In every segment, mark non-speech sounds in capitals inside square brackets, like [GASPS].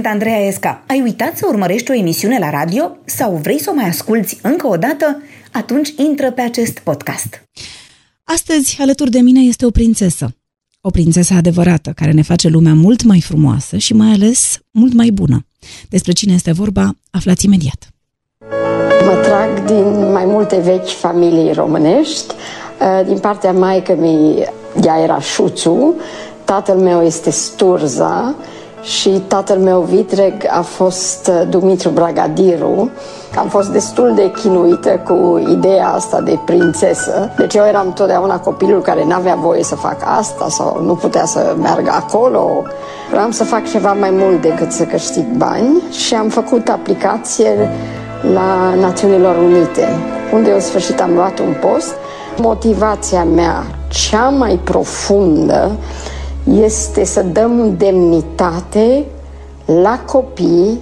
Sunt Andreea Esca. Ai uitat să urmărești o emisiune la radio sau vrei să o mai asculți încă o dată? Atunci intră pe acest podcast. Astăzi, alături de mine este o prințesă. O prințesă adevărată, care ne face lumea mult mai frumoasă și mai ales mult mai bună. Despre cine este vorba, aflați imediat. Mă trag din mai multe vechi familii românești. Din partea maică mi ea era Șuțu, tatăl meu este Sturza, și tatăl meu vitreg a fost uh, Dumitru Bragadiru. Am fost destul de chinuită cu ideea asta de prințesă. Deci eu eram totdeauna copilul care n-avea voie să fac asta sau nu putea să meargă acolo. Vreau să fac ceva mai mult decât să câștig bani și am făcut aplicație la Națiunilor Unite, unde în sfârșit am luat un post. Motivația mea cea mai profundă este să dăm demnitate la copii,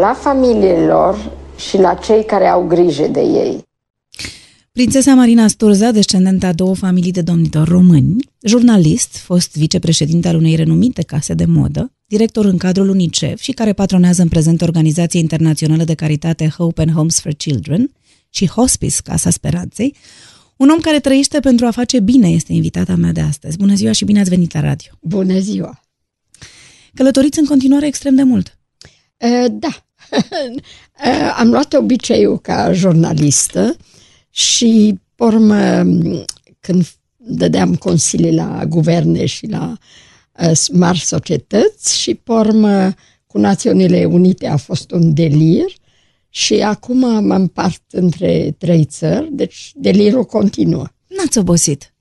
la familiile lor și la cei care au grijă de ei. Prințesa Marina Sturza, descendentă a două familii de domnitori români, jurnalist, fost vicepreședinte al unei renumite case de modă, director în cadrul UNICEF și care patronează în prezent Organizația Internațională de Caritate Hope and Homes for Children și Hospice Casa Speranței, un om care trăiește pentru a face bine este invitata mea de astăzi. Bună ziua și bine ați venit la radio. Bună ziua! Călătoriți în continuare extrem de mult. Uh, da. [LAUGHS] uh, am luat obiceiul ca jurnalistă și, urmă, când dădeam consilii la guverne și la uh, mari societăți și, pe urmă, cu Națiunile Unite a fost un delir și acum mă împart între trei țări, deci delirul continuă. N-ați obosit?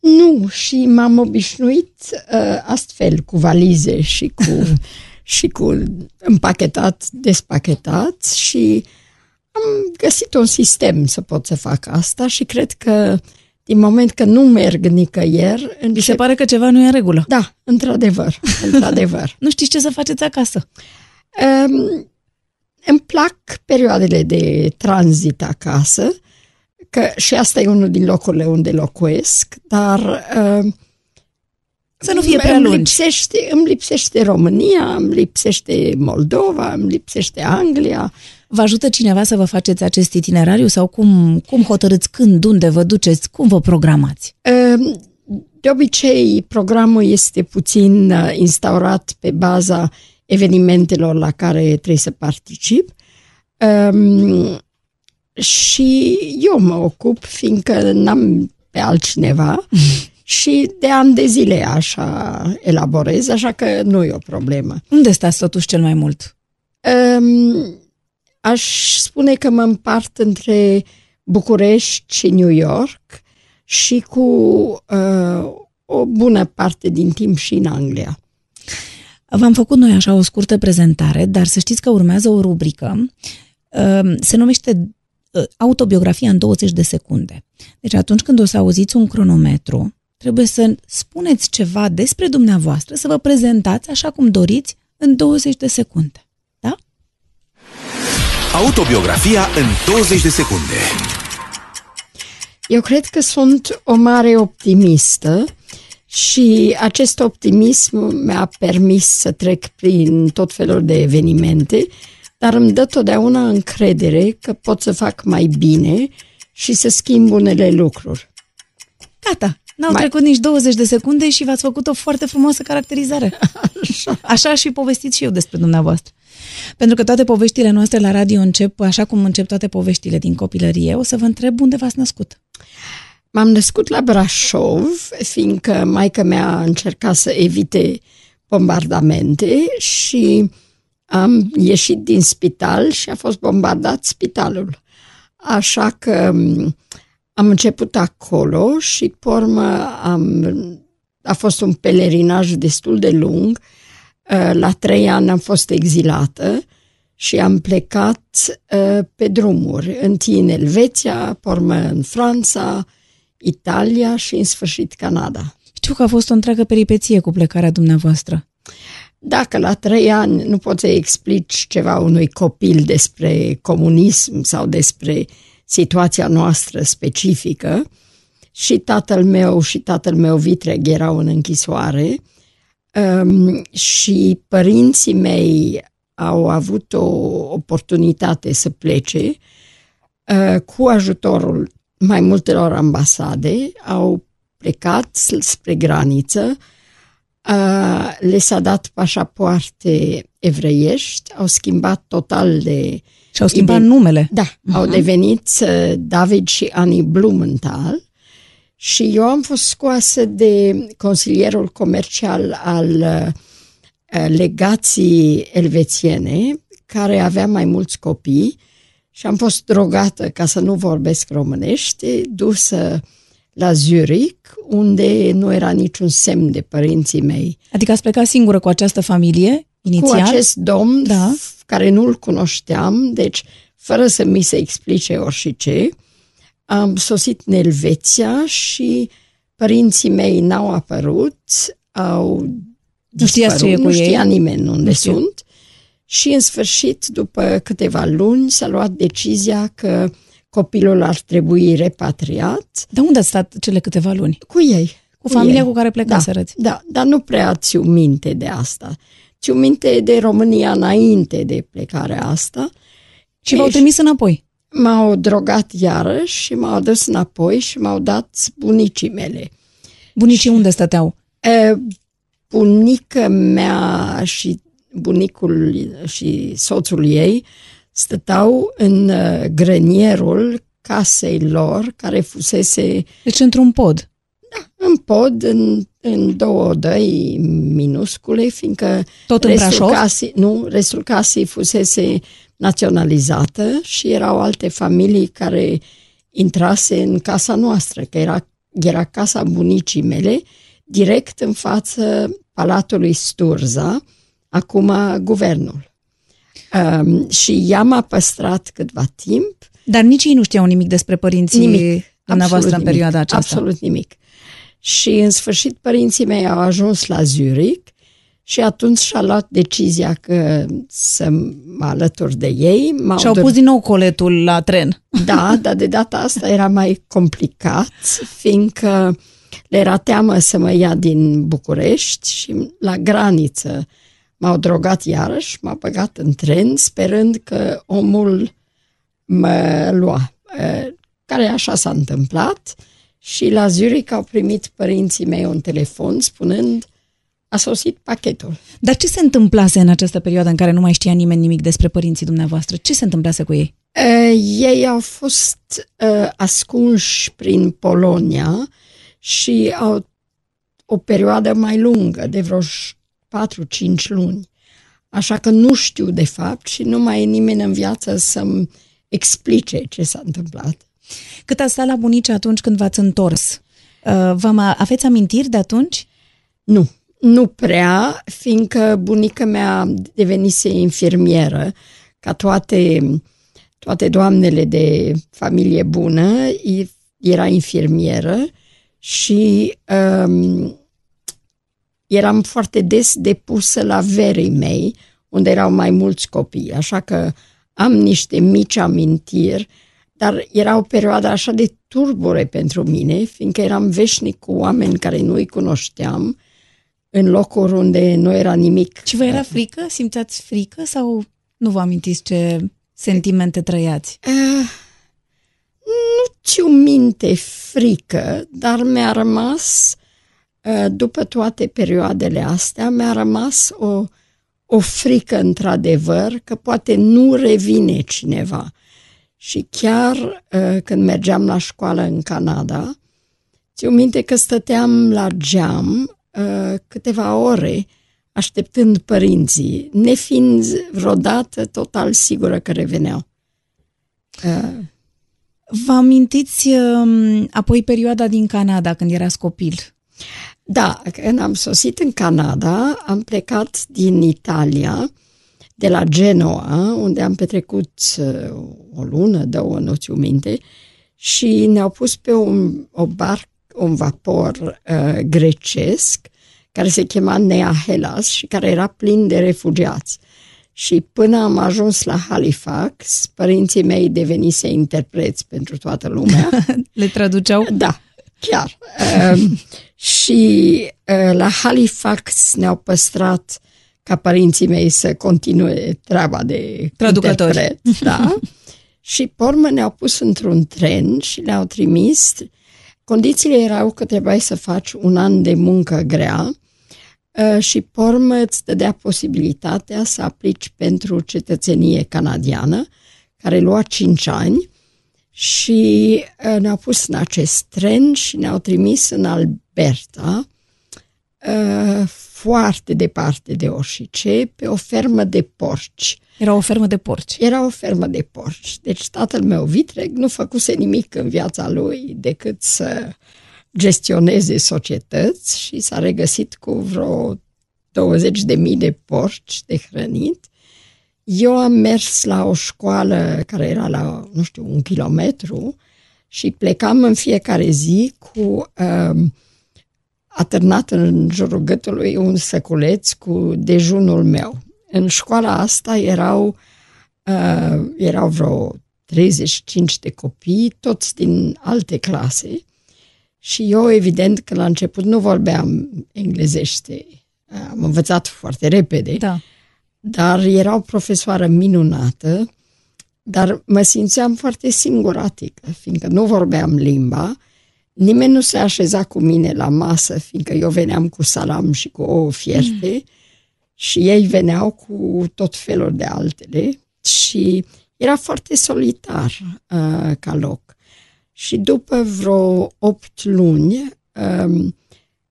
Nu, și m-am obișnuit uh, astfel cu valize și cu, [LAUGHS] și cu împachetat, despachetat și am găsit un sistem să pot să fac asta și cred că din moment că nu merg nicăieri... Mi se pare că ceva nu e în regulă. Da, într-adevăr, [LAUGHS] într-adevăr. nu știți ce să faceți acasă? Um, îmi plac perioadele de tranzit acasă, că și asta e unul din locurile unde locuiesc, dar uh, să nu fie prea îmi lungi. Lipsește, îmi lipsește România, îmi lipsește Moldova, îmi lipsește Anglia. Vă ajută cineva să vă faceți acest itinerariu sau cum, cum hotărâți când, unde vă duceți, cum vă programați? Uh, de obicei, programul este puțin uh, instaurat pe baza evenimentelor la care trebuie să particip. Um, și eu mă ocup, fiindcă n-am pe altcineva [LAUGHS] și de ani de zile așa elaborez, așa că nu e o problemă. Unde stați totuși cel mai mult? Um, aș spune că mă împart între București și New York și cu uh, o bună parte din timp și în Anglia. V-am făcut noi așa o scurtă prezentare, dar să știți că urmează o rubrică, um, se numește uh, autobiografia în 20 de secunde. Deci atunci când o să auziți un cronometru, trebuie să spuneți ceva despre dumneavoastră, să vă prezentați așa cum doriți în 20 de secunde. Da? Autobiografia în 20 de secunde. Eu cred că sunt o mare optimistă și acest optimism mi-a permis să trec prin tot felul de evenimente, dar îmi dă totdeauna încredere că pot să fac mai bine și să schimb unele lucruri. Gata, N-au mai... trecut nici 20 de secunde și v-ați făcut o foarte frumoasă caracterizare. [LAUGHS] Așa. așa și povestiți și eu despre dumneavoastră. Pentru că toate poveștile noastre la radio încep așa cum încep toate poveștile din copilărie. O să vă întreb unde v-ați născut. M-am născut la Brașov, fiindcă maica mea a încercat să evite bombardamente și am ieșit din spital și a fost bombardat spitalul. Așa că mm, am început acolo și, pe urmă, am, a fost un pelerinaj destul de lung. Uh, la trei ani am fost exilată și am plecat uh, pe drumuri, întâi în Elveția, pe urmă în Franța, Italia și în sfârșit Canada. Știu că a fost o întreagă peripeție cu plecarea dumneavoastră. Dacă la trei ani nu poți să explici ceva unui copil despre comunism sau despre situația noastră specifică, și tatăl meu și tatăl meu vitreg erau în închisoare, Um, și părinții mei au avut o oportunitate să plece uh, cu ajutorul mai multelor ambasade, au plecat spre graniță, uh, le s-a dat pașapoarte evreiești, au schimbat total de... Și au schimbat ide- numele. Da, uh-huh. au devenit uh, David și Annie Blumenthal și eu am fost scoasă de consilierul comercial al uh, legații elvețiene, care avea mai mulți copii și am fost drogată, ca să nu vorbesc românește, dusă la Zurich, unde nu era niciun semn de părinții mei. Adică ați plecat singură cu această familie inițial? Cu acest domn da. care nu-l cunoșteam, deci fără să mi se explice orice, am sosit în Elveția și părinții mei n-au apărut, au nu știa ce e cu nu știa ei. nimeni unde sunt. Și în sfârșit, după câteva luni, s-a luat decizia că copilul ar trebui repatriat. De unde ați stat cele câteva luni? Cu ei. Cu, cu familia ei. cu care plecaserăți? Da, da, dar nu prea țiu minte de asta. Țiu minte de România înainte de plecarea asta. Și v-au trimis înapoi? M-au drogat iarăși și m-au adus înapoi și m-au dat bunicii mele. Bunicii și, unde stăteau? E, bunica mea și bunicul și soțul ei stăteau în uh, grănierul casei lor, care fusese... Deci într-un pod. Da, în pod, în, în două dăi minuscule, fiindcă Tot în restul casei, nu, restul casei fusese naționalizată și erau alte familii care intrase în casa noastră, că era, era casa bunicii mele, direct în față Palatului Sturza, acum guvernul. Um, și ea m-a păstrat câtva timp. Dar nici ei nu știau nimic despre părinții nimic, dumneavoastră în nimic, perioada aceasta. Absolut nimic. Și în sfârșit părinții mei au ajuns la Zurich și atunci și-a luat decizia că să mă alătur de ei. Și-au pus din nou coletul la tren. Da, dar de data asta era mai complicat, fiindcă le era teamă să mă ia din București și la graniță m-au drogat iarăși, m-au băgat în tren, sperând că omul mă lua. Care așa s-a întâmplat și la Zurich au primit părinții mei un telefon spunând a sosit pachetul. Dar ce se întâmplase în această perioadă în care nu mai știa nimeni nimic despre părinții dumneavoastră? Ce se întâmplase cu ei? Uh, ei au fost uh, ascunși prin Polonia și au o perioadă mai lungă, de vreo 4-5 luni. Așa că nu știu de fapt și nu mai e nimeni în viață să-mi explice ce s-a întâmplat. Cât a stat la bunici atunci când v-ați întors? Uh, vă aveți amintiri de atunci? Nu, nu prea, fiindcă bunica mea devenise infirmieră, ca toate, toate doamnele de familie bună, era infirmieră și um, eram foarte des depusă la verii mei, unde erau mai mulți copii, așa că am niște mici amintiri, dar era o perioadă așa de turbure pentru mine, fiindcă eram veșnic cu oameni care nu-i cunoșteam, în locuri unde nu era nimic. Și vă era frică? Simțeați frică sau nu vă amintiți ce sentimente trăiați? Uh, nu ți-o minte frică, dar mi-a rămas, uh, după toate perioadele astea, mi-a rămas o, o frică într-adevăr că poate nu revine cineva. Și chiar uh, când mergeam la școală în Canada, ți-o minte că stăteam la geam Uh, câteva ore așteptând părinții, nefiind vreodată total sigură că reveneau. Uh. Vă amintiți uh, apoi perioada din Canada, când erați copil? Da, când am sosit în Canada, am plecat din Italia, de la Genoa, unde am petrecut uh, o lună, două, nu ți minte, și ne-au pus pe un, o barcă un vapor uh, grecesc care se chema Nea Hellas și care era plin de refugiați. Și până am ajuns la Halifax, părinții mei devenise interpreți pentru toată lumea. [LAUGHS] Le traduceau? Da. Chiar. Um, și uh, la Halifax ne-au păstrat ca părinții mei să continue treaba de Traducători. interpret, da. [LAUGHS] și pormă ne-au pus într-un tren și le-au trimis. Condițiile erau că trebuiai să faci un an de muncă grea uh, și pormă îți dădea posibilitatea să aplici pentru cetățenie canadiană, care lua 5 ani și uh, ne-au pus în acest tren și ne-au trimis în Alberta, uh, foarte departe de orșice, pe o fermă de porci. Era o fermă de porci. Era o fermă de porci. Deci tatăl meu, Vitreg, nu făcuse nimic în viața lui decât să gestioneze societăți și s-a regăsit cu vreo 20 de mii de porci de hrănit. Eu am mers la o școală care era la, nu știu, un kilometru și plecam în fiecare zi cu uh, atârnat în jurul gâtului un săculeț cu dejunul meu. În școala asta erau, uh, erau vreo 35 de copii, toți din alte clase și eu, evident, că la început nu vorbeam englezește. Am învățat foarte repede, Da. Dar era o profesoară minunată, dar mă simțeam foarte singuratică, fiindcă nu vorbeam limba, nimeni nu se așeza cu mine la masă, fiindcă eu veneam cu salam și cu ouă fierte mm. și ei veneau cu tot felul de altele și era foarte solitar uh, ca loc. Și după vreo opt luni, um,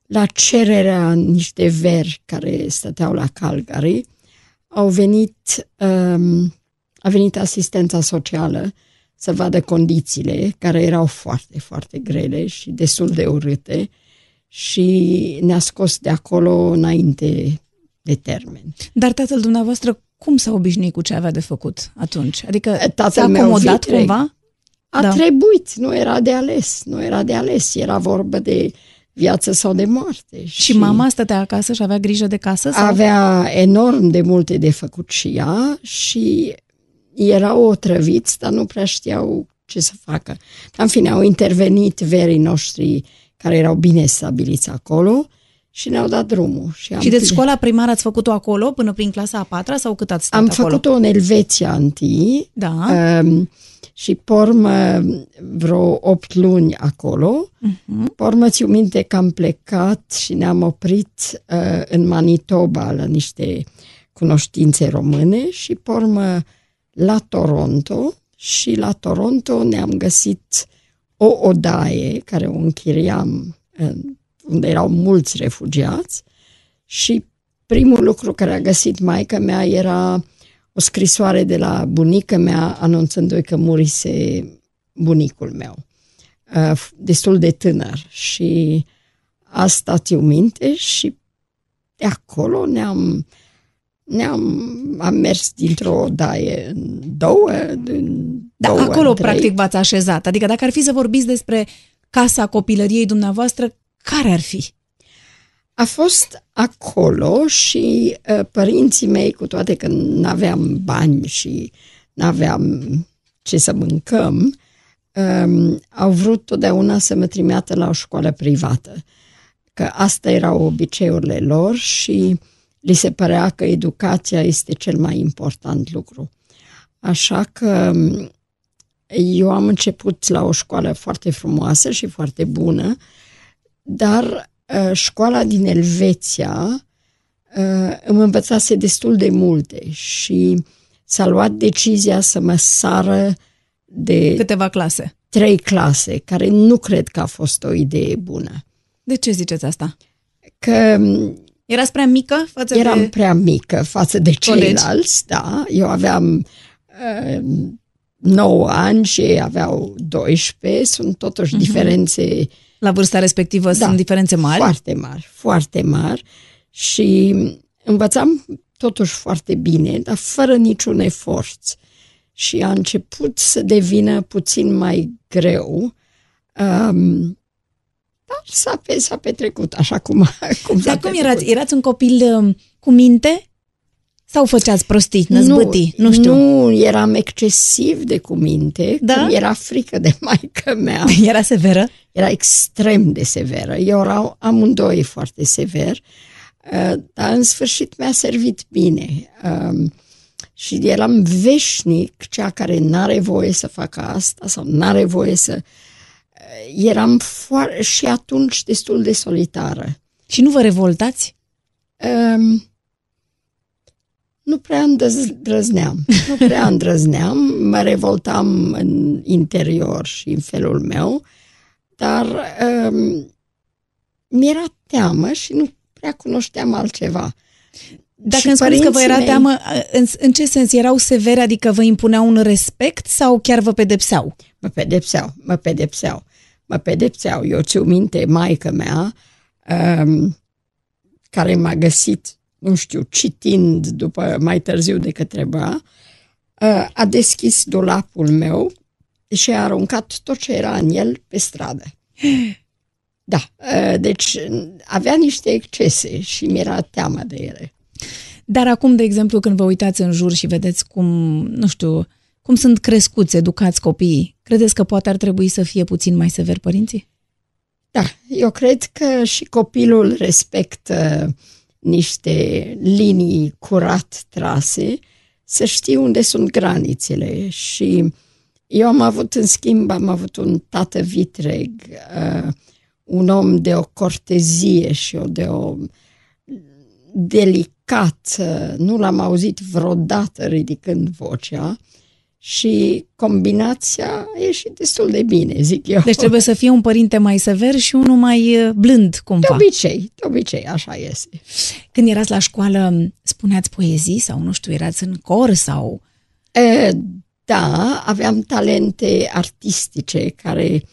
la cererea niște veri care stăteau la Calgary, au venit, um, a venit asistența socială să vadă condițiile, care erau foarte, foarte grele și destul de urâte și ne-a scos de acolo înainte de termen. Dar tatăl dumneavoastră cum s-a obișnuit cu ce avea de făcut atunci? Adică Tatăl s-a meu, acomodat Vitreg, cumva? A Da. trebuit, nu era de ales, nu era de ales, era vorba de viață sau de moarte. Și mama stătea acasă și avea grijă de casă? Sau? avea enorm de multe de făcut și ea și erau otrăviți, dar nu prea știau ce să facă. În fine, au intervenit verii noștri care erau bine stabiliți acolo și ne-au dat drumul. Și, am Și deci ple- școala primară ați făcut-o acolo până prin clasa a patra sau cât ați stat Am acolo? făcut-o în Elveția întâi Da. um, și pormă vreo opt luni acolo. Uh-huh. Pormă ți minte că am plecat și ne-am oprit uh, în Manitoba la niște cunoștințe române și pormă la Toronto și la Toronto ne-am găsit o odaie care o închiriam în, unde erau mulți refugiați și primul lucru care a găsit maica mea era o scrisoare de la bunica mea anunțându-i că murise bunicul meu, uh, destul de tânăr și asta ți minte și de acolo ne-am ne-am am mers dintr-o odaie în două, în Da, două, acolo în trei. practic v-ați așezat. Adică dacă ar fi să vorbiți despre casa copilăriei dumneavoastră, care ar fi? A fost acolo și uh, părinții mei, cu toate că nu aveam bani și nu aveam ce să mâncăm, um, au vrut totdeauna să mă trimită la o școală privată. Că asta erau obiceiurile lor și li se părea că educația este cel mai important lucru. Așa că um, eu am început la o școală foarte frumoasă și foarte bună, dar uh, școala din Elveția uh, îmi învățase destul de multe și s-a luat decizia să mă sară de Câteva clase. trei clase, care nu cred că a fost o idee bună. De ce ziceți asta? Că um, Erați prea mică față eram de... prea mică față de Colegi. ceilalți, da. Eu aveam uh, 9 ani și ei aveau 12, sunt totuși diferențe La vârsta respectivă Da. sunt diferențe mari? Foarte mari, foarte mari și învățam totuși foarte bine, dar fără niciun efort. Și a început să devină puțin mai greu. Um, dar s-a, pe, s-a petrecut așa cum, cum s-a Dar cum petrecut. erați? Erați un copil um, cu minte? Sau făceați prostii, năzbâtii, nu, nu știu. Nu, eram excesiv de cuminte, Da? când era frică de [LAUGHS] maică mea. [LAUGHS] Era severă? Era extrem de severă. Eu erau amândoi foarte sever, uh, dar în sfârșit mi-a servit bine. Um, Și eram veșnic cea care n-are voie să facă asta sau n-are voie să... uh, Eram foarte, și atunci destul de solitară. Și nu vă revoltați? Um, nu prea îndrăzneam. Nu prea [LAUGHS] îndrăzneam, mă revoltam în interior și în felul meu, dar um, mi-era teamă și nu prea cunoșteam altceva. Dacă Și îmi spuneți că vă părinții era mei- teamă, în, în ce sens? Erau severe, adică vă impuneau un respect sau chiar vă pedepseau? Mă pedepseau, mă pedepseau, mă pedepseau. Eu ți minte, maică mea, um, care m-a găsit, nu știu, citind după mai târziu decât trebuia, uh, a deschis dulapul meu și a aruncat tot ce era în el pe stradă. [GASPS] Da, uh, deci avea niște excese și mi-era teamă de ele. Dar acum, de exemplu, când vă uitați în jur și vedeți cum, nu știu, cum sunt crescuți, educați copiii, credeți că poate ar trebui să fie puțin mai sever părinții? Da, eu cred că și copilul respectă niște linii curat trase, să știi unde sunt granițele. Și eu am avut, în schimb, am avut un tată vitreg, uh, un om de o cortezie și o de o delicat, uh, nu l-am auzit vreodată ridicând vocea și combinația a ieșit destul de bine, zic eu. Deci trebuie să fie un părinte mai sever și unul mai uh, blând, De cumva. obicei, de obicei, așa este. Când erați la școală, spuneați poezii sau, nu știu, erați în cor sau... E, da, aveam talente artistice care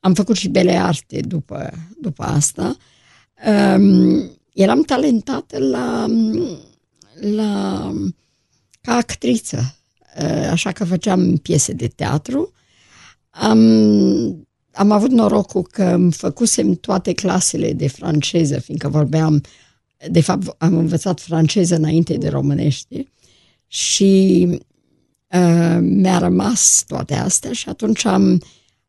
am făcut și bele arte după, după asta. Um, eram talentată la, la ca actriță, uh, așa că făceam piese de teatru. Am, am avut norocul că îmi făcusem toate clasele de franceză, fiindcă vorbeam, de fapt am învățat franceză înainte de românește și uh, mi-a rămas toate astea și atunci am,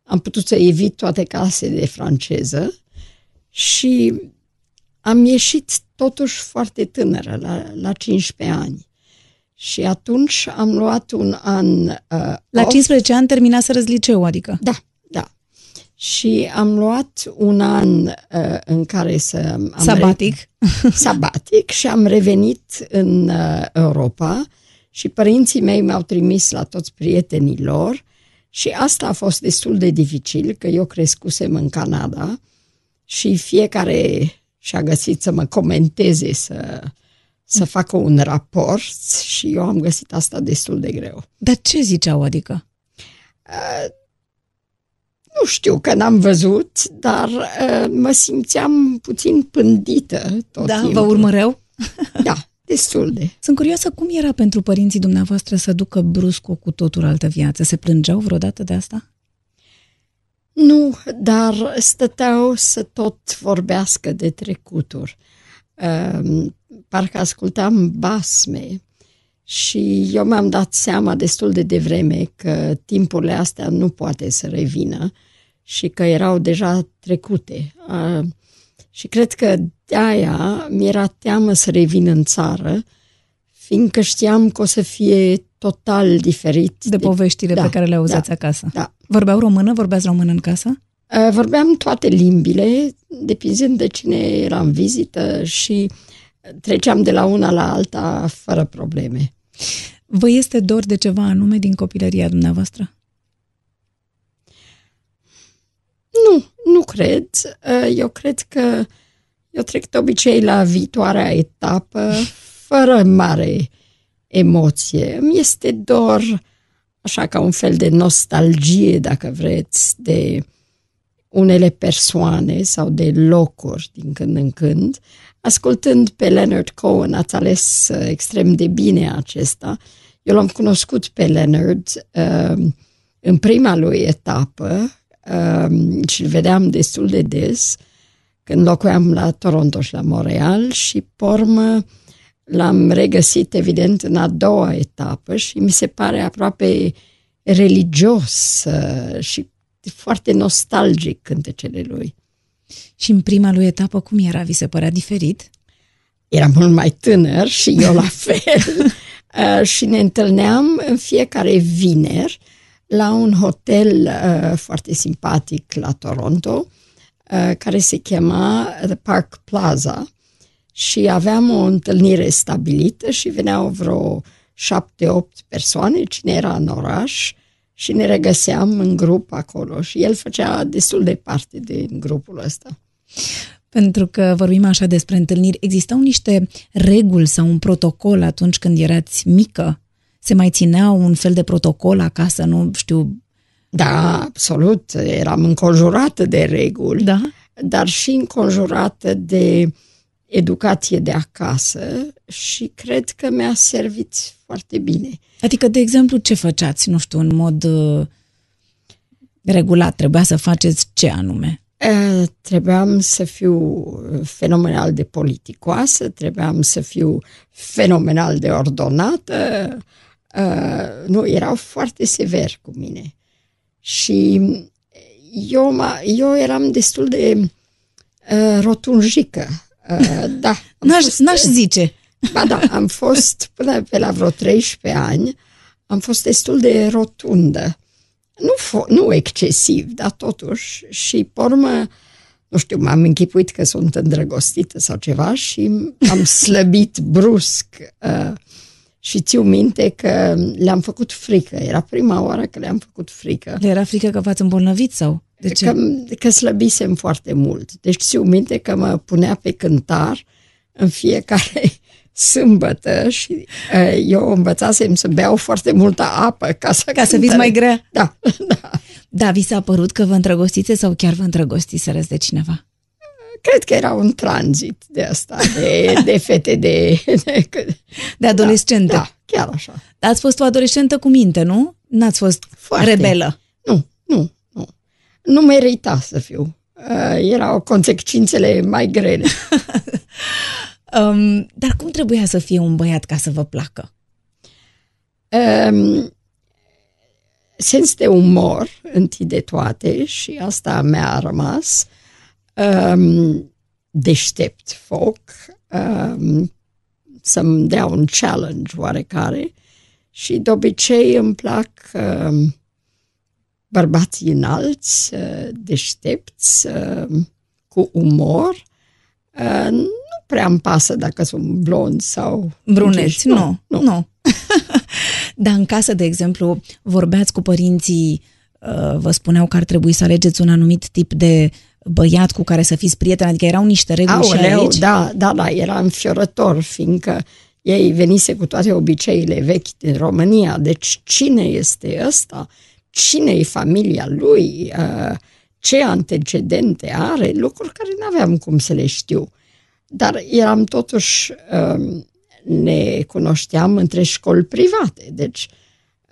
am putut să evit toate clasele de franceză și am ieșit totuși foarte tânără, la, la 15 ani. Și atunci am luat un an uh, La off. 15 ani terminaserăți liceu, adică. Da, da. Și am luat un an uh, în care să... Am Sabatic. Re- [LAUGHS] [LAUGHS] sabatic și am revenit în uh, Europa și părinții mei m-au trimis la toți prietenii lor și asta a fost destul de dificil, că eu crescusem în Canada și fiecare și-a găsit să mă comenteze, să, să facă un raport și eu am găsit asta destul de greu. Dar ce ziceau, adică? Nu știu că n-am văzut, dar uh, mă simțeam puțin pândită tot da, timpul. vă urmăreau? [LAUGHS] Da, destul de. Sunt curioasă cum era pentru părinții dumneavoastră să ducă brusc o cu totul altă viață. Se plângeau vreodată de asta? Nu, dar stăteau să tot vorbească de trecuturi. Uh, parcă ascultam basme și eu mi-am dat seama destul de devreme că timpurile astea nu poate să revină și că erau deja trecute. Uh, și cred că de aia mi-era teamă să revin în țară, fiindcă știam că o să fie total diferit De poveștile da, pe care le auzeați da, acasă. Da. Vorbeau română? Vorbeați română în casă? Uh, Vorbeam toate limbile, depinzând de cine era în vizită și treceam de la una la alta fără probleme. Vă este dor de ceva anume din copilăria dumneavoastră? Nu, nu cred. Uh, Eu cred că eu trec de obicei la viitoarea etapă [LAUGHS] fără mare emoție. Îmi este dor, așa ca un fel de nostalgie, dacă vreți, de unele persoane sau de locuri din când în când. Ascultând pe Leonard Cohen, ați ales uh, extrem de bine acesta. Eu l-am cunoscut pe Leonard uh, în prima lui etapă uh, și îl vedeam destul de des când locuiam la Toronto și la Montreal și pormă L-am regăsit, evident, în a doua etapă și mi se pare aproape religios uh, și foarte nostalgic cântecele lui. Și în prima lui etapă, cum era? Vi se părea diferit? Era mult mai tânăr și eu la [LAUGHS] fel. Uh, și ne întâlneam în fiecare vineri la un hotel uh, foarte simpatic la Toronto, uh, care se chema The Park Plaza și aveam o întâlnire stabilită și veneau vreo șapte-opt persoane, cine era în oraș, și ne regăseam în grup acolo și el făcea destul de parte din grupul ăsta. Pentru că vorbim așa despre întâlniri, existau niște reguli sau un protocol atunci când erați mică? Se mai ținea un fel de protocol acasă, nu știu... Da, absolut. Eram înconjurată de reguli, da? dar și înconjurată de educație de acasă și cred că mi-a servit foarte bine. Adică, de exemplu, ce făceați, nu știu, în mod uh, regulat? Trebuia să faceți ce anume? Uh, trebuiam să fiu fenomenal de politicoasă, trebuiam să fiu fenomenal de ordonată. Uh, nu, erau foarte severi cu mine. Și eu, eu eram destul de uh, rotunjică. Uh, da, n-aș, fost, n-aș zice. Ba da, am fost până pe la vreo 13 ani, am fost destul de rotundă nu, fo- nu excesiv, dar totuși. Și, pe urmă, nu știu, m-am închipuit că sunt îndrăgostită sau ceva și am [LAUGHS] slăbit brusc. Uh, și țiu minte că le-am făcut frică. Era prima oară că le-am făcut frică. Le era frică că v-ați îmbolnăvit sau? De ce? Că, că slăbisem foarte mult. Deci țiu minte că mă punea pe cântar în fiecare [LAUGHS] sâmbătă și uh, eu învățasem să beau foarte multă apă ca să Ca să fiți mai grea. Da, [LAUGHS] da. Da, vi s-a părut că vă îndrăgostiți sau chiar vă îndrăgostiserăți de cineva? Cred că era un tranzit de asta, de, [LAUGHS] de fete de... De, de adolescentă. Da, da, chiar așa. Dar ați fost o adolescentă cu minte, nu? N-ați fost Foarte. rebelă. Nu, nu, nu. Nu merita să fiu. Uh, erau consecințele mai grele. [LAUGHS] Um, dar cum trebuia să fie un băiat ca să vă placă? Um, sens de umor, întâi de toate, și asta mi-a rămas. Um, deștept foc, um, să-mi dea un challenge oarecare și de obicei îmi plac um, bărbații înalți, uh, deștepți, uh, cu umor. Uh, prea îmi pasă dacă sunt blonzi sau... Bruneți, nu, nu. nu. nu. [LAUGHS] Dar în casă, de exemplu, vorbeați cu părinții, uh, vă spuneau că ar trebui să alegeți un anumit tip de băiat cu care să fiți prieteni, adică erau niște reguli Aoleu, și aici? Da, da, da, era înfiorător, fiindcă ei venise cu toate obiceiile vechi din România, deci cine este ăsta? Cine e familia lui? Uh, ce antecedente are? Lucruri care nu aveam cum să le știu. Dar eram totuși, um, ne cunoșteam între școli private, deci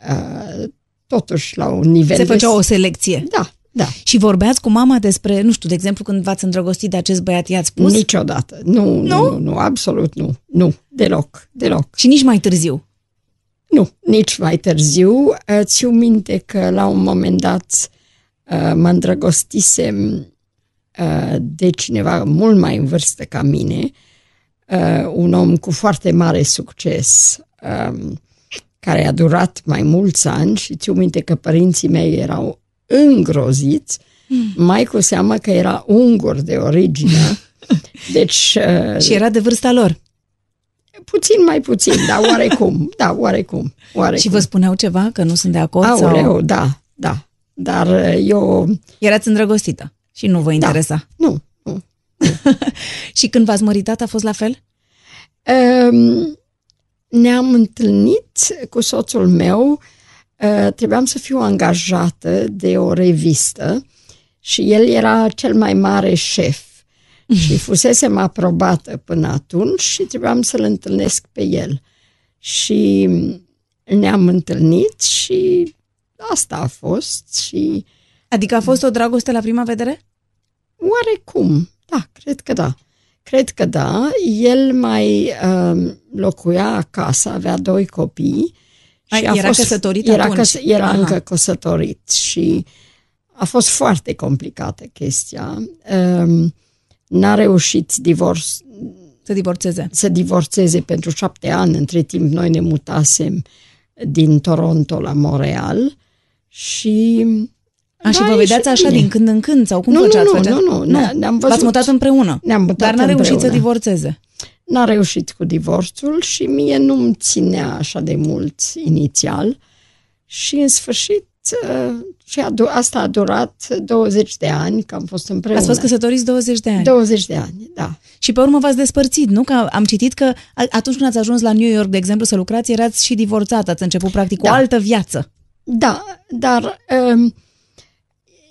uh, totuși la un nivel... Se făcea de... o selecție. Da, da. Și vorbeați cu mama despre, nu știu, de exemplu, când v-ați îndrăgostit de acest băiat, i-ați spus? Niciodată. Nu, nu, nu, nu, absolut nu. Nu, deloc, deloc. Și nici mai târziu? Nu, nici mai târziu. Uh, țiu minte că la un moment dat uh, mă îndrăgostisem Uh, de cineva mult mai în vârstă ca mine, uh, un om cu foarte mare succes, um, care a durat mai mulți ani și țiu minte că părinții mei erau îngroziți, mm. mai cu seamă că era ungur de origine. [LAUGHS] Deci, uh, și era de vârsta lor. Puțin mai puțin, dar oarecum, [LAUGHS] da, oarecum, oarecum. Și vă spuneau ceva, că nu sunt de acord? Aoleu, sau... da, da. Dar eu... Erați îndrăgostită? Și nu vă interesa? Da. Nu, nu. [LAUGHS] și când v-ați măritat a fost la fel? Um, ne-am întâlnit cu soțul meu, uh, trebuiam să fiu angajată de o revistă și el era cel mai mare șef [LAUGHS] și fusesem aprobată până atunci și trebuiam să-l întâlnesc pe el. Și ne-am întâlnit și asta a fost și Adică a fost o dragoste la prima vedere? Oarecum, da, cred că da. Cred că da. El mai uh, locuia acasă, avea doi copii. Și a, era fost, căsătorit era atunci? Căs- era Aha. încă căsătorit și a fost foarte complicată chestia. Um, n-a reușit divorț, să divorțeze. Să divorțeze pentru șapte ani. Între timp noi ne mutasem din Toronto la Montreal și a, și vă vedeați așa bine. din când în când? Sau cum nu, făceați? Nu, nu, nu, nu. Ne, ne-am văzut. V-ați mutat împreună? Ne-am mutat Dar n-a împreună. reușit să divorțeze. N-a reușit cu divorțul și mie nu-mi ținea așa de mult inițial. Și în sfârșit, uh, și a, asta a durat 20 de ani, că am fost împreună. Ați fost căsătoriți 20 de ani? 20 de ani, da. Și pe urmă v-ați despărțit, nu? Că am citit că atunci când ați ajuns la New York, de exemplu, să lucrați, erați și divorțat, ați început practic da. o altă viață. Da, dar um,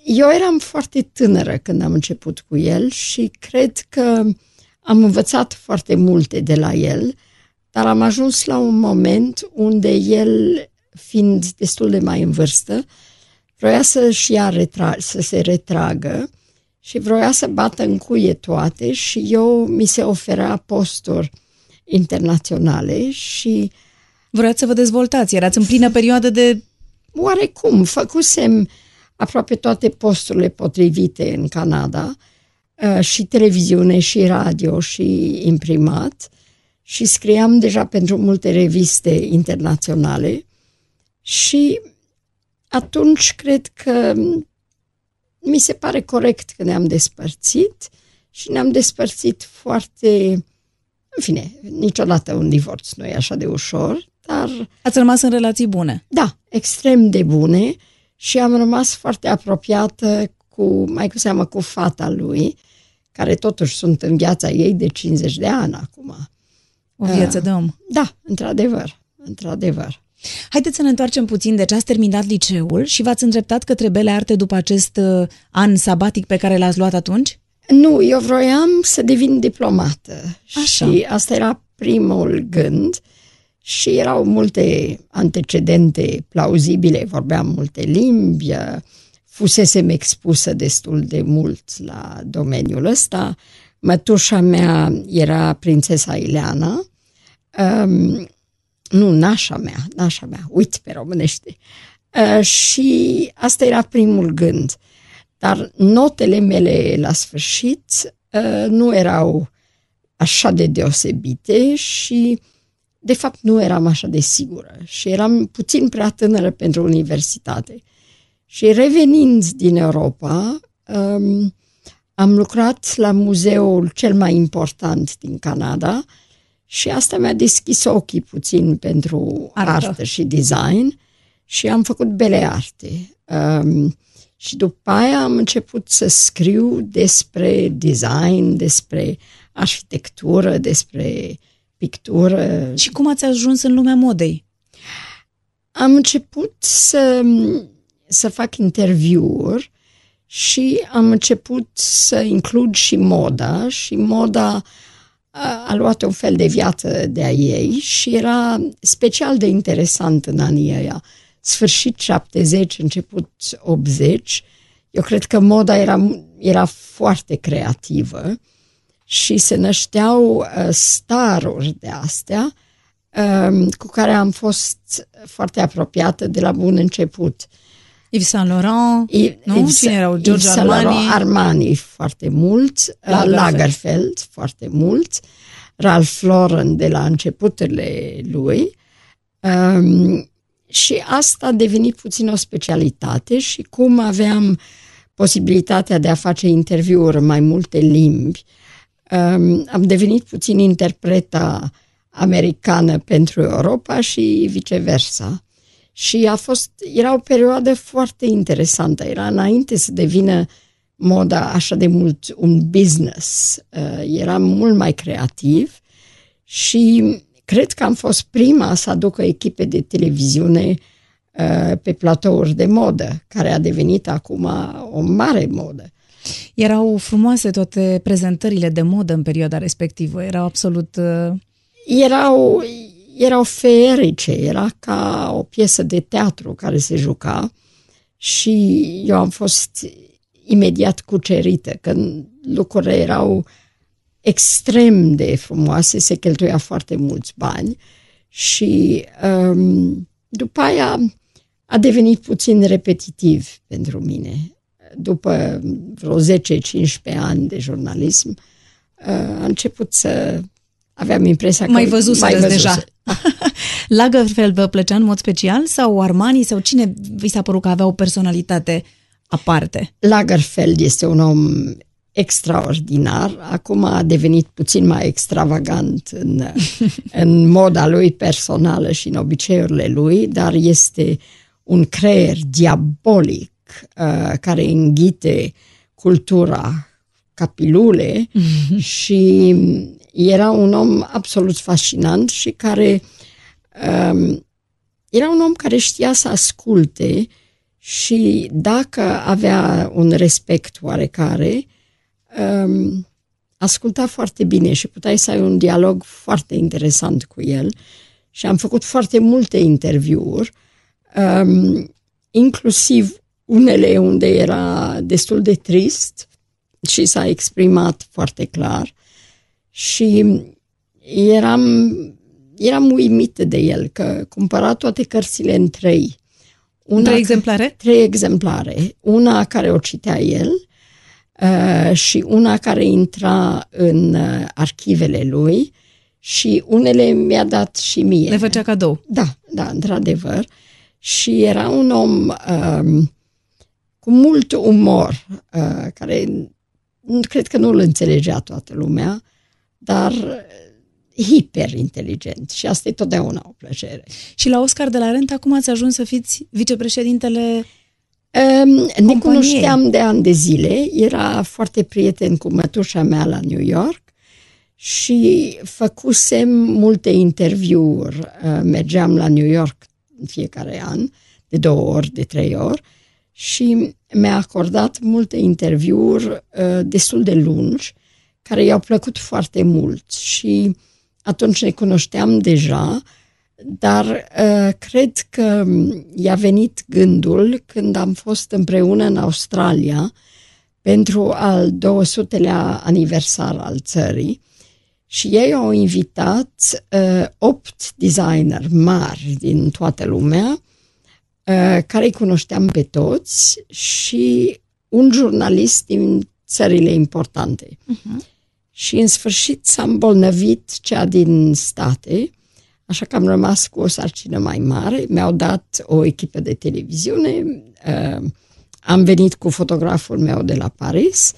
eu eram foarte tânără când am început cu el și cred că am învățat foarte multe de la el, dar am ajuns la un moment unde el, fiind destul de mai în vârstă, vroia să-și ia retra- să se retragă și vroia să bată în cuie toate și eu mi se oferea posturi internaționale și... Vroiați să vă dezvoltați, erați în plină perioadă de... Oarecum, făcusem aproape toate posturile potrivite în Canada, uh, și televiziune, și radio, și imprimat, și scriam deja pentru multe reviste internaționale și atunci cred că mi se pare corect că ne-am despărțit și ne-am despărțit foarte, în fine, niciodată un divorț nu e așa de ușor, dar... Ați rămas în relații bune. Da, extrem de bune și am rămas foarte apropiată cu, mai cu seamă, cu fata lui, care totuși sunt în viața ei de 50 de ani acum. O viață uh, de om. Da, într-adevăr, într-adevăr. Haideți să ne întoarcem puțin. Deci ați terminat liceul și v-ați îndreptat către Bele Arte după acest uh, an sabatic pe care l-ați luat atunci? Nu, eu vroiam să devin diplomată. Așa. Și asta era primul gând. Și erau multe antecedente plauzibile, vorbeam multe limbi, fusesem expusă destul de mult la domeniul ăsta. Mătușa mea era prințesa Ileana, um, nu, nașa mea, nașa mea, uit pe românește. Uh, și asta era primul gând. Dar notele mele la sfârșit uh, nu erau așa de deosebite și de fapt nu eram așa de sigură și eram puțin prea tânără pentru universitate. Și revenind din Europa, um, am lucrat la muzeul cel mai important din Canada și asta mi-a deschis ochii puțin pentru artă, artă și design și am făcut bele arte. Um, și după aia am început să scriu despre design, despre arhitectură, despre pictură. Și cum ați ajuns în lumea modei? Am început să, să fac interviuri și am început să includ și moda și moda a, a luat un fel de viață de a ei și era special de interesant în anii ăia. Sfârșit 70, început 80, eu cred că moda era, era foarte creativă și se nășteau uh, staruri de astea um, cu care am fost foarte apropiată de la bun început. Yves Saint Laurent, Yves, nu? Yves, Cine erau? George Yves Armani? Laurent, Armani foarte mult, uh, Lagerfeld. Lagerfeld foarte mult, Ralph Lauren de la începuturile lui um, și asta a devenit puțin o specialitate și cum aveam posibilitatea de a face interviuri în mai multe limbi, um, am devenit puțin interpreta americană pentru Europa și viceversa. Și a fost, era o perioadă foarte interesantă. Era înainte să devină moda așa de mult un business. Uh, era mult mai creativ și cred că am fost prima să aducă echipe de televiziune uh, pe platouri de modă, care a devenit acum o mare modă. Erau frumoase toate prezentările de modă în perioada respectivă, erau absolut... Uh... Erau, erau feerice, era ca o piesă de teatru care se juca și eu am fost imediat cucerită, că lucrurile erau extrem de frumoase, se cheltuia foarte mulți bani și um, după aia a devenit puțin repetitiv pentru mine. După vreo 10-15 ani de jurnalism, uh, a început să aveam impresia că mai văzut mai văzuse. deja. [LAUGHS] Lagerfeld vă plăcea în mod special sau Armani sau cine vi s-a părut că avea o personalitate aparte? Lagerfeld este un om extraordinar. Acum a devenit puțin mai extravagant în, [LAUGHS] în moda lui personală și în obiceiurile lui, dar este un creier diabolic uh, care înghite cultura ca pilule [LAUGHS] și era un om absolut fascinant și care um, era un om care știa să asculte și dacă avea un respect oarecare, um, asculta foarte bine și puteai să ai un dialog foarte interesant cu el. Și am făcut foarte multe interviuri, um, inclusiv unele unde era destul de trist și s-a exprimat foarte clar și eram, eram uimită de el, că cumpăra toate cărțile în trei. Una, trei exemplare? Trei exemplare. Una care o citea el uh, și una care intra în uh, arhivele lui și unele mi-a dat și mie. Le făcea cadou? Da, da, într-adevăr. Și era un om uh, cu mult umor, uh, care cred că nu-l înțelegea toată lumea, dar uh, hiper inteligent și asta e totdeauna o plăcere. Și la Oscar de la Rent acum ați ajuns să fiți vicepreședintele um, Ne cunoșteam de ani de zile, era foarte prieten cu mătușa mea la New York și făcusem multe interviuri, uh, mergeam la New York în fiecare an, de două ori, de trei ori și mi-a acordat multe interviuri uh, destul de lungi care i-au plăcut foarte mult și atunci ne cunoșteam deja, dar uh, cred că i-a venit gândul când am fost împreună în Australia pentru al 200-lea aniversar al țării și ei au invitat uh, opt designer mari din toată lumea uh, care îi cunoșteam pe toți și un jurnalist din țările importante. Uh-huh și în sfârșit s-a îmbolnăvit cea din state, așa că am rămas cu o sarcină mai mare. Mi-au dat o echipă de televiziune, uh, am venit cu fotograful meu de la Paris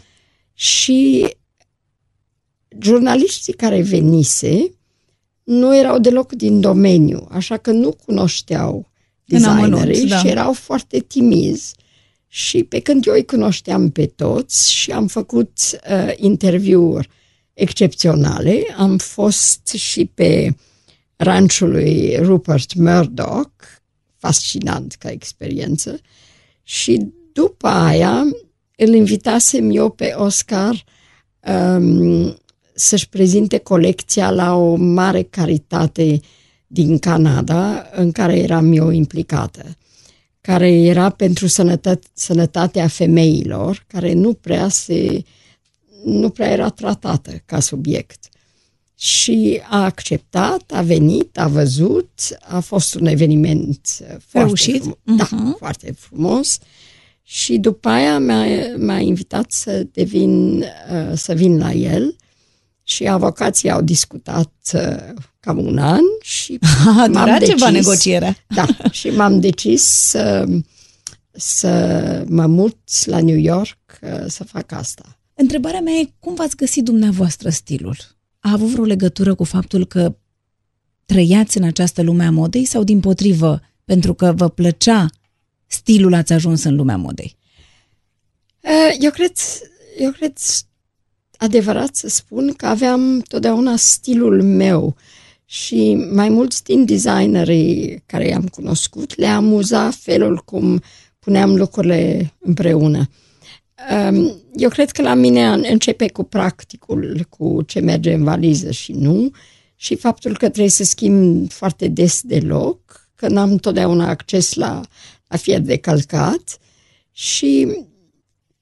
și jurnaliștii care venise nu erau deloc din domeniu, așa că nu cunoșteau designerii da. și erau foarte timizi. Și pe când eu îi cunoșteam pe toți și am făcut uh, interviuri excepționale. Am fost și pe ranciul lui Rupert Murdoch, fascinant ca experiență, și după aia îl invitasem eu pe Oscar um, să-și prezinte colecția la o mare caritate din Canada, în care eram eu implicată, care era pentru sănătate, sănătatea femeilor, care nu prea se nu prea era tratată ca subiect. Și a acceptat, a venit, a văzut, a fost un eveniment foarte, Reușit. Frum- uh-huh. da, mhm. foarte frumos. Și după aia m-a, m-a invitat să devin, uh, să vin la el și avocații au discutat uh, cam un an și [LAUGHS] a durat decis, ceva negocierea. [LAUGHS] Da, și m-am decis să, să mă mut la New York uh, să fac asta. Întrebarea mea e cum v-ați găsit dumneavoastră stilul? A avut vreo legătură cu faptul că trăiați în această lume a modei sau din potrivă, pentru că vă plăcea stilul ați ajuns în lumea modei? Eh, eu cred, eu cred adevărat să spun că aveam totdeauna stilul meu și mai mulți din designerii care i-am cunoscut le amuza felul cum puneam lucrurile împreună. Ehm, eu cred că la mine începe cu practicul, cu ce merge în valiză și nu, și faptul că trebuie să schimb foarte des de loc, că n-am totdeauna acces la, la fier de călcat și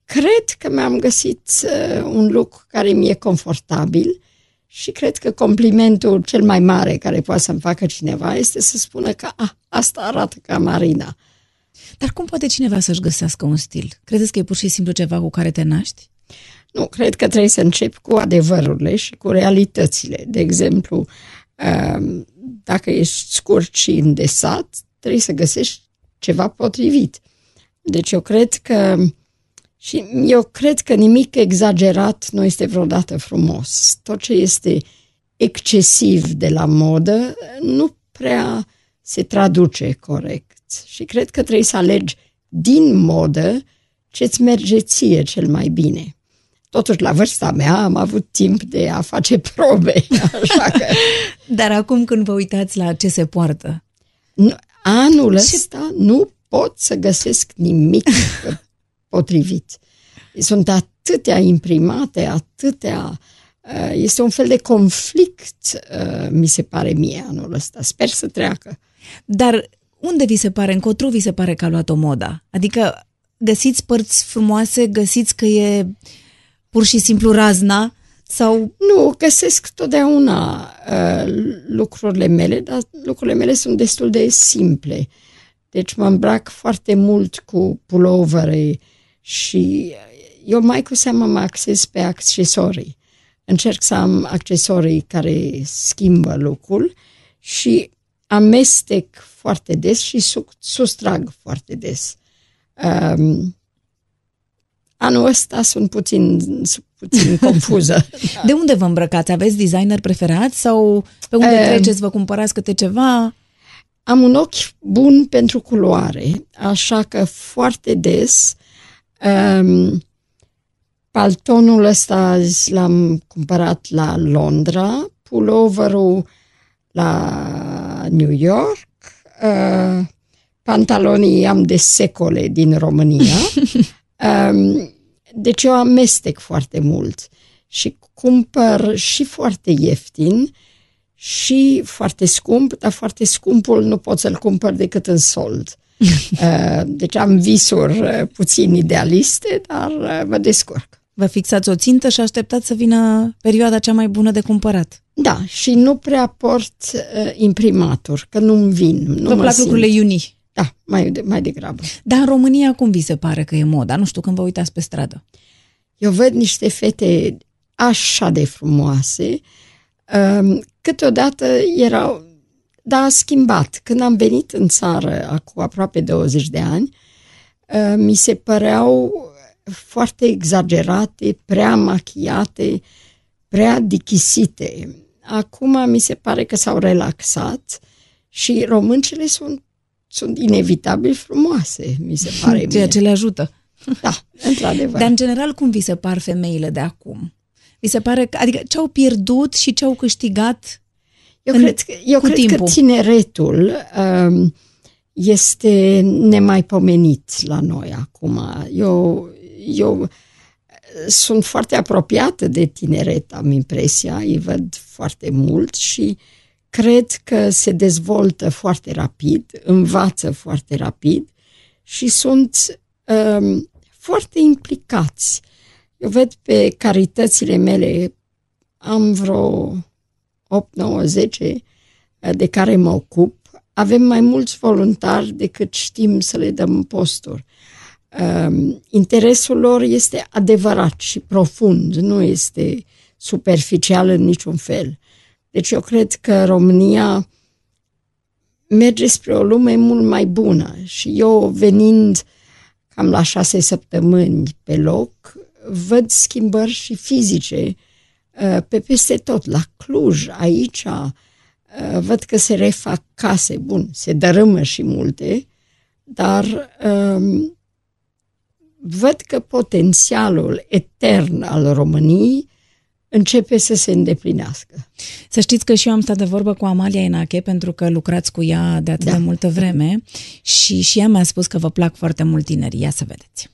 cred că mi-am găsit uh, un lucru care mi-e confortabil și cred că complimentul cel mai mare care poate să-mi facă cineva este să spună că a, asta arată ca Marina. Dar cum poate cineva să-și găsească un stil? Credeți că e pur și simplu ceva cu care te naști? Nu, cred că trebuie să încep cu adevărurile și cu realitățile. De exemplu, um, dacă ești scurt și îndesat, trebuie să găsești ceva potrivit. Deci eu cred că și eu cred că nimic exagerat nu este vreodată frumos. Tot ce este excesiv de la modă nu prea se traduce corect. Și cred că trebuie să alegi din modă ce-ți merge ție cel mai bine. Totuși, la vârsta mea am avut timp de a face probe. [LAUGHS] Așa că... Dar acum când vă uitați la ce se poartă? Nu, anul ăsta nu pot să găsesc nimic [LAUGHS] potrivit. Sunt atâtea imprimate, atâtea... Uh, este un fel de conflict, uh, mi se pare mie, anul ăsta. Sper să treacă. Dar unde vi se pare, încotro vi se pare că a luat-o moda? Adică găsiți părți frumoase, găsiți că e pur și simplu razna sau... Nu, găsesc totdeauna uh, lucrurile mele, dar lucrurile mele sunt destul de simple. Deci mă îmbrac foarte mult cu pulovere și eu mai cu seamă mă acces pe accesorii. Încerc să am accesorii care schimbă lucrul și amestec foarte des și sustrag foarte des. Um, anul ăsta sunt puțin, puțin [LAUGHS] confuză. De unde vă îmbrăcați? Aveți designer preferat sau pe unde um, treceți, vă cumpărați câte ceva? Am un ochi bun pentru culoare, așa că foarte des um, paltonul ăsta l-am cumpărat la Londra, pulloverul la New York, uh, pantalonii am de secole din România. [LAUGHS] um, deci eu amestec foarte mult și cumpăr și foarte ieftin și foarte scump, dar foarte scumpul nu pot să-l cumpăr decât în sold. [LAUGHS] Uh, deci am visuri uh, puțin idealiste, dar uh, mă descurc. Vă fixați o țintă și așteptați să vină perioada cea mai bună de cumpărat. Da, și nu prea port uh, imprimatur, că nu-mi vin. Nu Vă plac lucrurile iuni. Da, mai, de, mai degrabă. Dar în România cum vi se pare că e moda? Nu știu, când vă uitați pe stradă. Eu văd niște fete așa de frumoase, um, câteodată erau, da, a schimbat. Când am venit în țară, acum aproape 20 de ani, uh, mi se păreau foarte exagerate, prea machiate, prea dichisite. Acum mi se pare că s-au relaxat și româncele sunt, sunt inevitabil frumoase, mi se pare [LAUGHS] Ceea mie. ce le ajută. Da, într-adevăr. Dar în general cum vi se par femeile de acum? Vi se pare, că, adică ce au pierdut și ce au câștigat Eu în, cred, că, eu cred timpul? că tineretul um, este nemaipomenit la noi acum. Eu, eu sunt foarte apropiată de tineret, am impresia, îi văd foarte mult și cred că se dezvoltă foarte rapid, învață foarte rapid și sunt um, foarte implicați. Eu văd pe caritățile mele, am vreo 8, 9, 10 de care mă ocup, avem mai mulți voluntari decât știm să le dăm posturi. Um, interesul lor este adevărat și profund, nu este superficial în niciun fel. Deci eu cred că România merge spre o lume mult mai bună și eu venind cam la șase săptămâni pe loc, văd schimbări și fizice uh, pe peste tot, la Cluj, aici, uh, văd că se refac case, bun, se dărâmă și multe, dar um, văd că potențialul etern al României începe să se îndeplinească. Să știți că și eu am stat de vorbă cu Amalia Enache pentru că lucrați cu ea de atât da. de multă vreme și și ea mi-a spus că vă plac foarte mult tinerii. Ia să vedeți.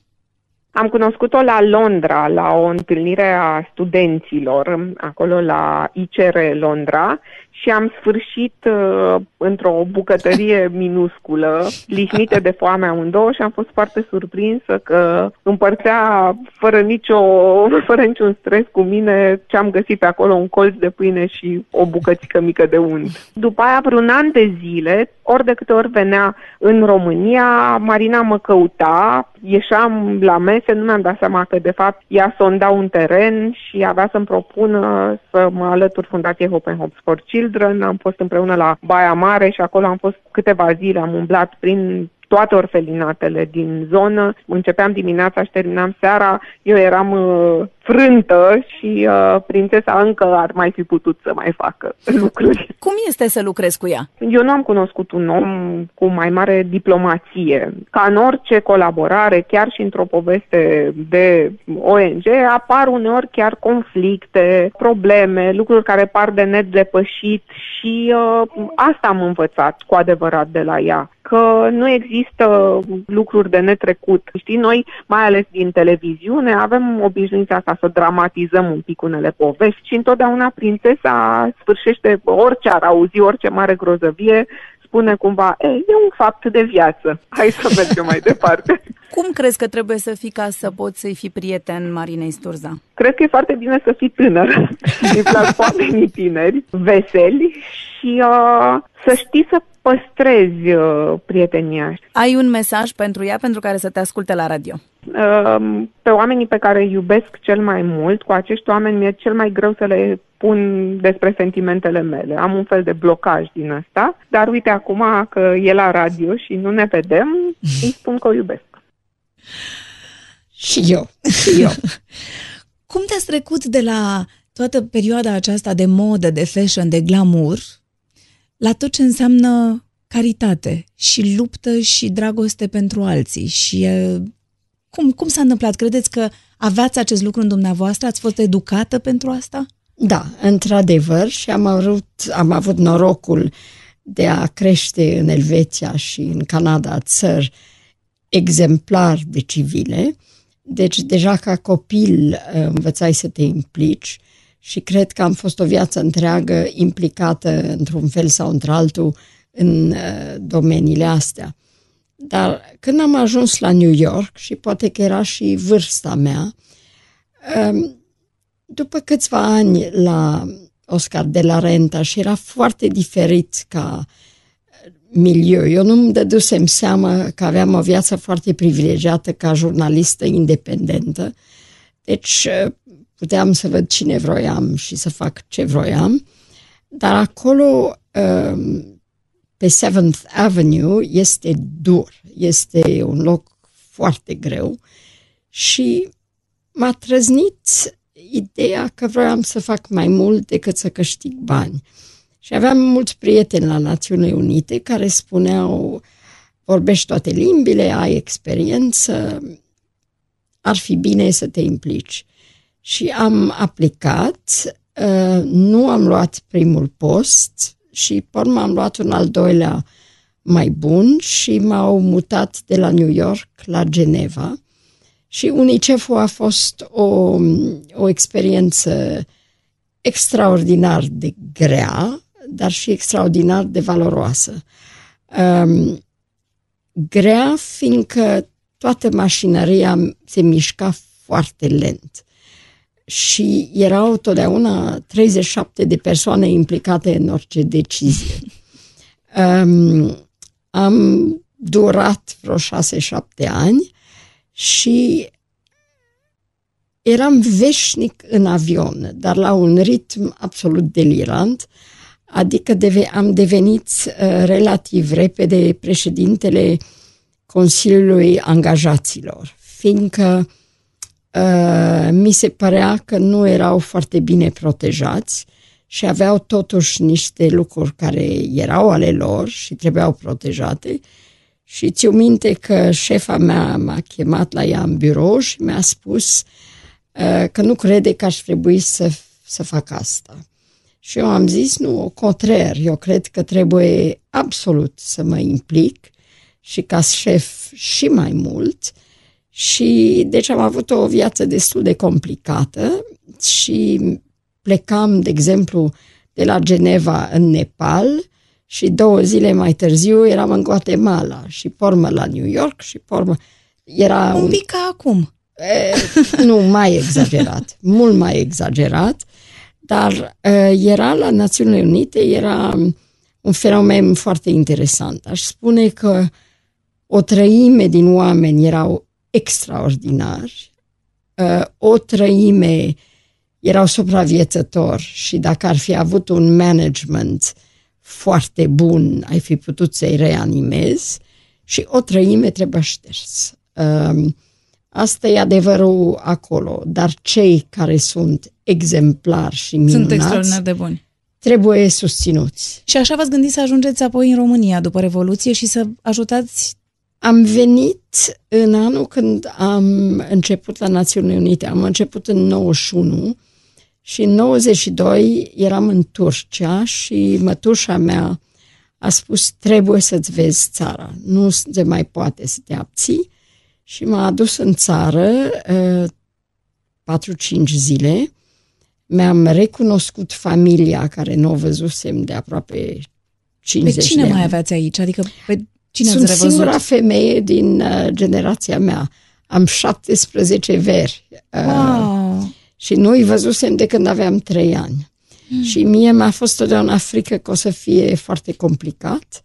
Am cunoscut-o la Londra, la o întâlnire a studenților, acolo la ICR Londra și am sfârșit uh, într-o bucătărie [LAUGHS] minusculă, lihnite de foame amândouă și am fost foarte surprinsă că împărțea fără, nicio, [LAUGHS] fără niciun stres cu mine ce am găsit pe acolo, un colț de pâine și o bucățică mică de unt. După aia, vreun an de zile, ori de câte ori venea în România, Marina mă căuta, ieșeam la mese, nu mi-am dat seama că de fapt ea sonda un teren și avea să-mi propună să mă alătur Fundației Hope and Hope for Children. Am fost împreună la Baia Mare și acolo am fost câteva zile, am umblat prin toate orfelinatele din zonă. Începeam dimineața și terminam seara. Eu eram uh, frântă și uh, prințesa încă ar mai fi putut să mai facă [LAUGHS] lucruri. Cum este să lucrezi cu ea? Eu nu am cunoscut un om cu mai mare diplomație. Ca în orice colaborare, chiar și într-o poveste de ONG, apar uneori chiar conflicte, probleme, lucruri care par de nedepășit și uh, asta am învățat cu adevărat de la ea că nu există lucruri de netrecut. Știi, noi, mai ales din televiziune, avem obișnuința asta să dramatizăm un pic unele povești și întotdeauna prințesa sfârșește orice ar auzi, orice mare grozăvie, spune cumva, e, e un fapt de viață, hai să mergem mai departe. [LAUGHS] Cum crezi că trebuie să fii ca să poți să-i fii prieten Marinei Sturza? Cred că e foarte bine să fii tânăr. Îmi plac oamenii tineri, veseli și uh, să știi să păstrezi uh, prietenia. Ai un mesaj pentru ea pentru care să te asculte la radio? Uh, pe oamenii pe care îi iubesc cel mai mult, cu acești oameni mi-e cel mai greu să le pun despre sentimentele mele. Am un fel de blocaj din asta, dar uite acum că e la radio și nu ne vedem, [LAUGHS] îi spun că o iubesc. Și eu. Și eu. [LAUGHS] Cum te-ați trecut de la toată perioada aceasta de modă, de fashion, de glamour, la tot ce înseamnă caritate și luptă și dragoste pentru alții. Și cum, cum s-a întâmplat? Credeți că aveați acest lucru în dumneavoastră? Ați fost educată pentru asta? Da, într-adevăr și am avut, am avut norocul de a crește în Elveția și în Canada țări exemplar de civile. Deci deja ca copil uh, învățai să te implici și cred că am fost o viață întreagă implicată într-un fel sau într-altul în uh, domeniile astea. Dar când am ajuns la New York și poate că era și vârsta mea, um, după câțiva ani la Oscar de la Renta și era foarte diferit ca milieu. Eu nu-mi dădusem seama că aveam o viață foarte privilegiată ca jurnalistă independentă. Deci puteam să văd cine vroiam și să fac ce vroiam, dar acolo, um, pe Seventh Avenue, este dur, este un loc foarte greu și m-a trăznit ideea că vroiam să fac mai mult decât să câștig bani. Și aveam mulți prieteni la Națiunile Unite care spuneau vorbești toate limbile, ai experiență, ar fi bine să te implici și am aplicat, uh, nu am luat primul post și pe urmă am luat un al doilea mai bun și m-au mutat de la New York la Geneva și UNICEF-ul a fost o, o experiență extraordinar de grea, dar și extraordinar de valoroasă. Um, grea fiindcă toată mașinăria se mișca foarte lent și erau totdeauna 37 de persoane implicate în orice decizie. [LAUGHS] Um, am durat vreo 6-7 ani și eram veșnic în avion, dar la un ritm absolut delirant, adică deve, am devenit uh, relativ repede președintele Consiliului Angajaților, fiindcă Uh, mi se părea că nu erau foarte bine protejați și aveau totuși niște lucruri care erau ale lor și trebuiau protejate. Și ți-o minte că șefa mea m-a chemat la ea în birou și mi-a spus uh, că nu crede că aș trebui să, să fac asta. Și eu am zis, nu, o contrar, eu cred că trebuie absolut să mă implic și ca șef și mai mult uh, și deci am avut o viață destul de complicată și plecam, de exemplu, de la Geneva în Nepal și două zile mai târziu eram în Guatemala și pormă la New York și pormă... Era un pic ca acum. E, nu, mai exagerat, [LAUGHS] mult mai exagerat, dar e, era la Națiunile Unite, era un fenomen foarte interesant. Aș spune că o trăime din oameni erau extraordinari, o trăime erau supraviețători și dacă ar fi avut un management foarte bun, ai fi putut să-i reanimezi și o trăime trebuie șters. Asta e adevărul acolo, dar cei care sunt exemplari și minunați sunt extraordinar de buni. Trebuie susținuți. Și așa v-ați gândit să ajungeți apoi în România după Revoluție și să ajutați am venit în anul când am început la Națiunile Unite. Am început în 91 și în 92 eram în Turcia și mătușa mea a spus trebuie să-ți vezi țara, nu se mai poate să te abții și m-a adus în țară uh, 4-5 zile. Mi-am recunoscut familia care nu o văzusem de aproape 50 Pe cine de mai ani. aveați aici? Adică pe cine Sunt ați revăzut? singura femeie din uh, generația mea. Am 17 veri. Uh, Wow! și nu îi văzusem de când aveam 3 ani. Mm. Și mie mi-a fost totdeauna frică că o să fie foarte complicat.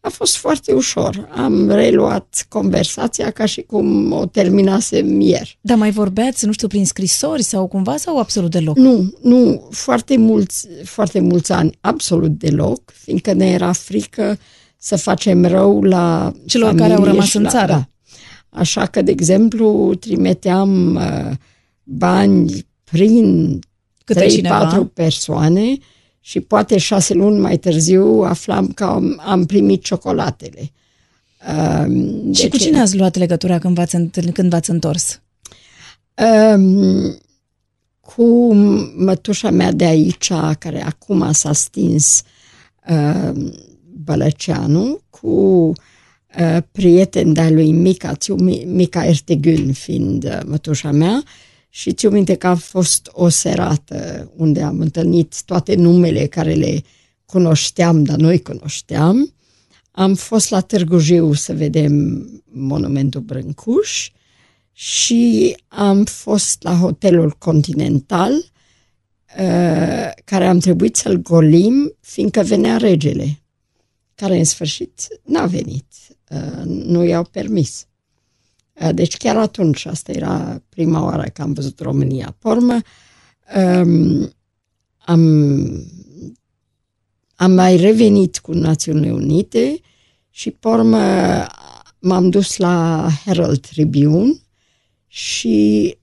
A fost foarte ușor. Am reluat conversația ca și cum o terminasem ieri. Dar mai vorbeați, nu știu, prin scrisori sau cumva sau absolut deloc? Nu, nu, foarte mulți, foarte mulți ani, absolut deloc, fiindcă ne era frică să facem rău la Celor care au familie rămas și în la, țară. Da. Așa că, de exemplu, trimiteam uh, bani prin Câte 3-4 cineva? persoane și poate șase luni mai târziu aflam că am, am primit ciocolatele. Uh, Și deci- cu cine ați luat legătura când v-ați, întâlnit, când v-ați întors? Um, cu mătușa mea de aici, care acum s-a stins uh, Bălăceanu, cu uh, prieten de-a lui Mica, țiu, Mi- Mica Ertegün fiind uh, mătușa mea, și țiu minte că a fost o serată unde am întâlnit toate numele care le cunoșteam, dar noi cunoșteam. Am fost la Târgu Jiu să vedem monumentul Brâncuș și am fost la hotelul Continental uh, care am trebuit să-l golim fiindcă venea regele care în sfârșit n-a venit, uh, nu i-au permis. Uh, Deci chiar atunci, asta era prima oară că am văzut România. Pormă, um, am, am mai revenit cu Națiunile Unite și pormă m-am dus la Herald Tribune și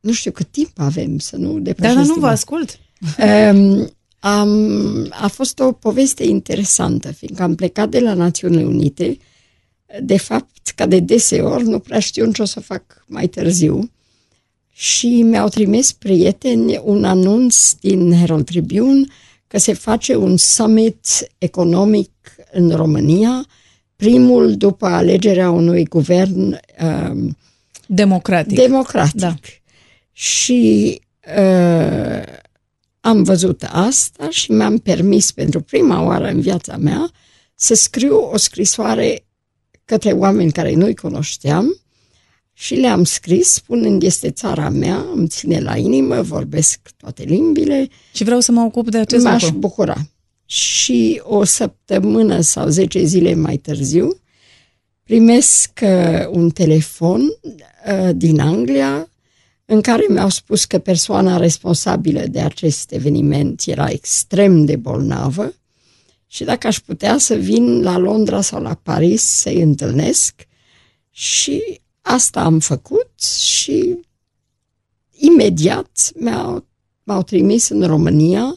nu știu cât timp avem să nu Da, depășesc. dar nu vă timpul. ascult. Um, am, a fost o poveste interesantă, fiindcă am plecat de la Națiunile Unite. De fapt, ca de deseori, nu prea știu ce o să fac mai târziu. Și mi-au trimis prieteni un anunț din Herald Tribune că se face un summit economic în România, primul după alegerea unui guvern um, Democratic. democratic. Da. Și uh, am văzut asta și mi-am permis pentru prima oară în viața mea să scriu o scrisoare către oameni care nu-i cunoșteam și le-am scris spunând este țara mea, îmi ține la inimă, vorbesc toate limbile, Și vreau să mă ocup de acest m-aș lucru. bucura. Și o săptămână sau 10 zile mai târziu primesc uh, un telefon uh, din Anglia în care mi-au spus că persoana responsabilă de acest eveniment era extrem de bolnavă și dacă aș putea să vin la Londra sau la Paris să-i întâlnesc și asta am făcut și imediat mi-au, m-au trimis în România.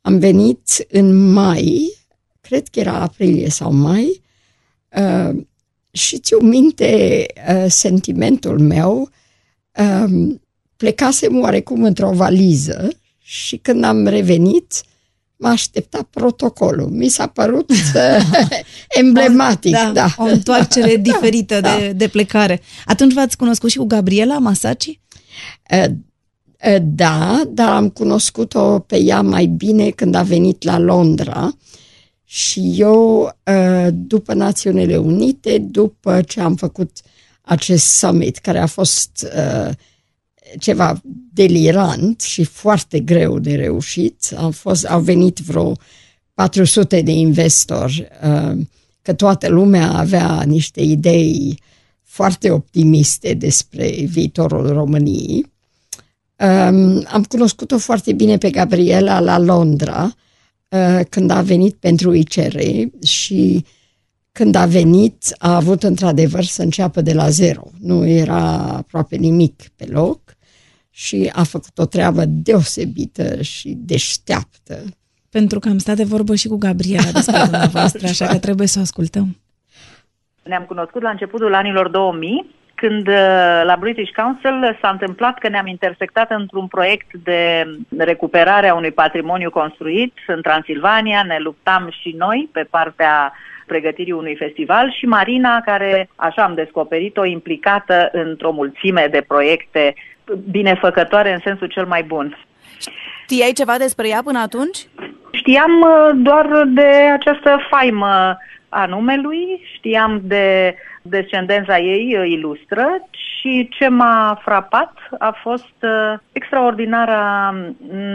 Am venit în mai, cred că era aprilie sau mai, uh, și țiu minte uh, sentimentul meu, uh, plecasem oarecum într-o valiză și când am revenit, m-a așteptat protocolul. Mi s-a părut uh, [LAUGHS] emblematic. da, da. o întoarcere [LAUGHS] [LAUGHS] diferită Da. de, de plecare. Atunci v-ați cunoscut și cu Gabriela Masaci? Uh, Da, dar am cunoscut-o pe ea mai bine când a venit la Londra și eu, după Națiunile Unite, după ce am făcut acest summit, care a fost ceva delirant și foarte greu de reușit, au, fost, au venit vreo 400 de investori, că toată lumea avea niște idei foarte optimiste despre viitorul României. Um, am cunoscut-o foarte bine pe Gabriela la Londra, uh, când a venit pentru ICR și când a venit a avut într-adevăr să înceapă de la zero. Nu era aproape nimic pe loc și a făcut o treabă deosebită și deșteaptă. Pentru că am stat de vorbă și cu Gabriela despre [LAUGHS] dumneavoastră, așa că trebuie să o ascultăm. Ne-am cunoscut la începutul anilor 2000, când uh, la British Council s-a întâmplat că ne-am intersectat într-un proiect de recuperare a unui patrimoniu construit în Transilvania, ne luptam și noi pe partea pregătirii unui festival și Marina, care așa am descoperit-o, implicată într-o mulțime de proiecte binefăcătoare în sensul cel mai bun. Știai ceva despre ea până atunci? Știam uh, doar de această faimă a numelui, știam de descendența ei uh, ilustră și ce m-a frapat a fost uh, extraordinara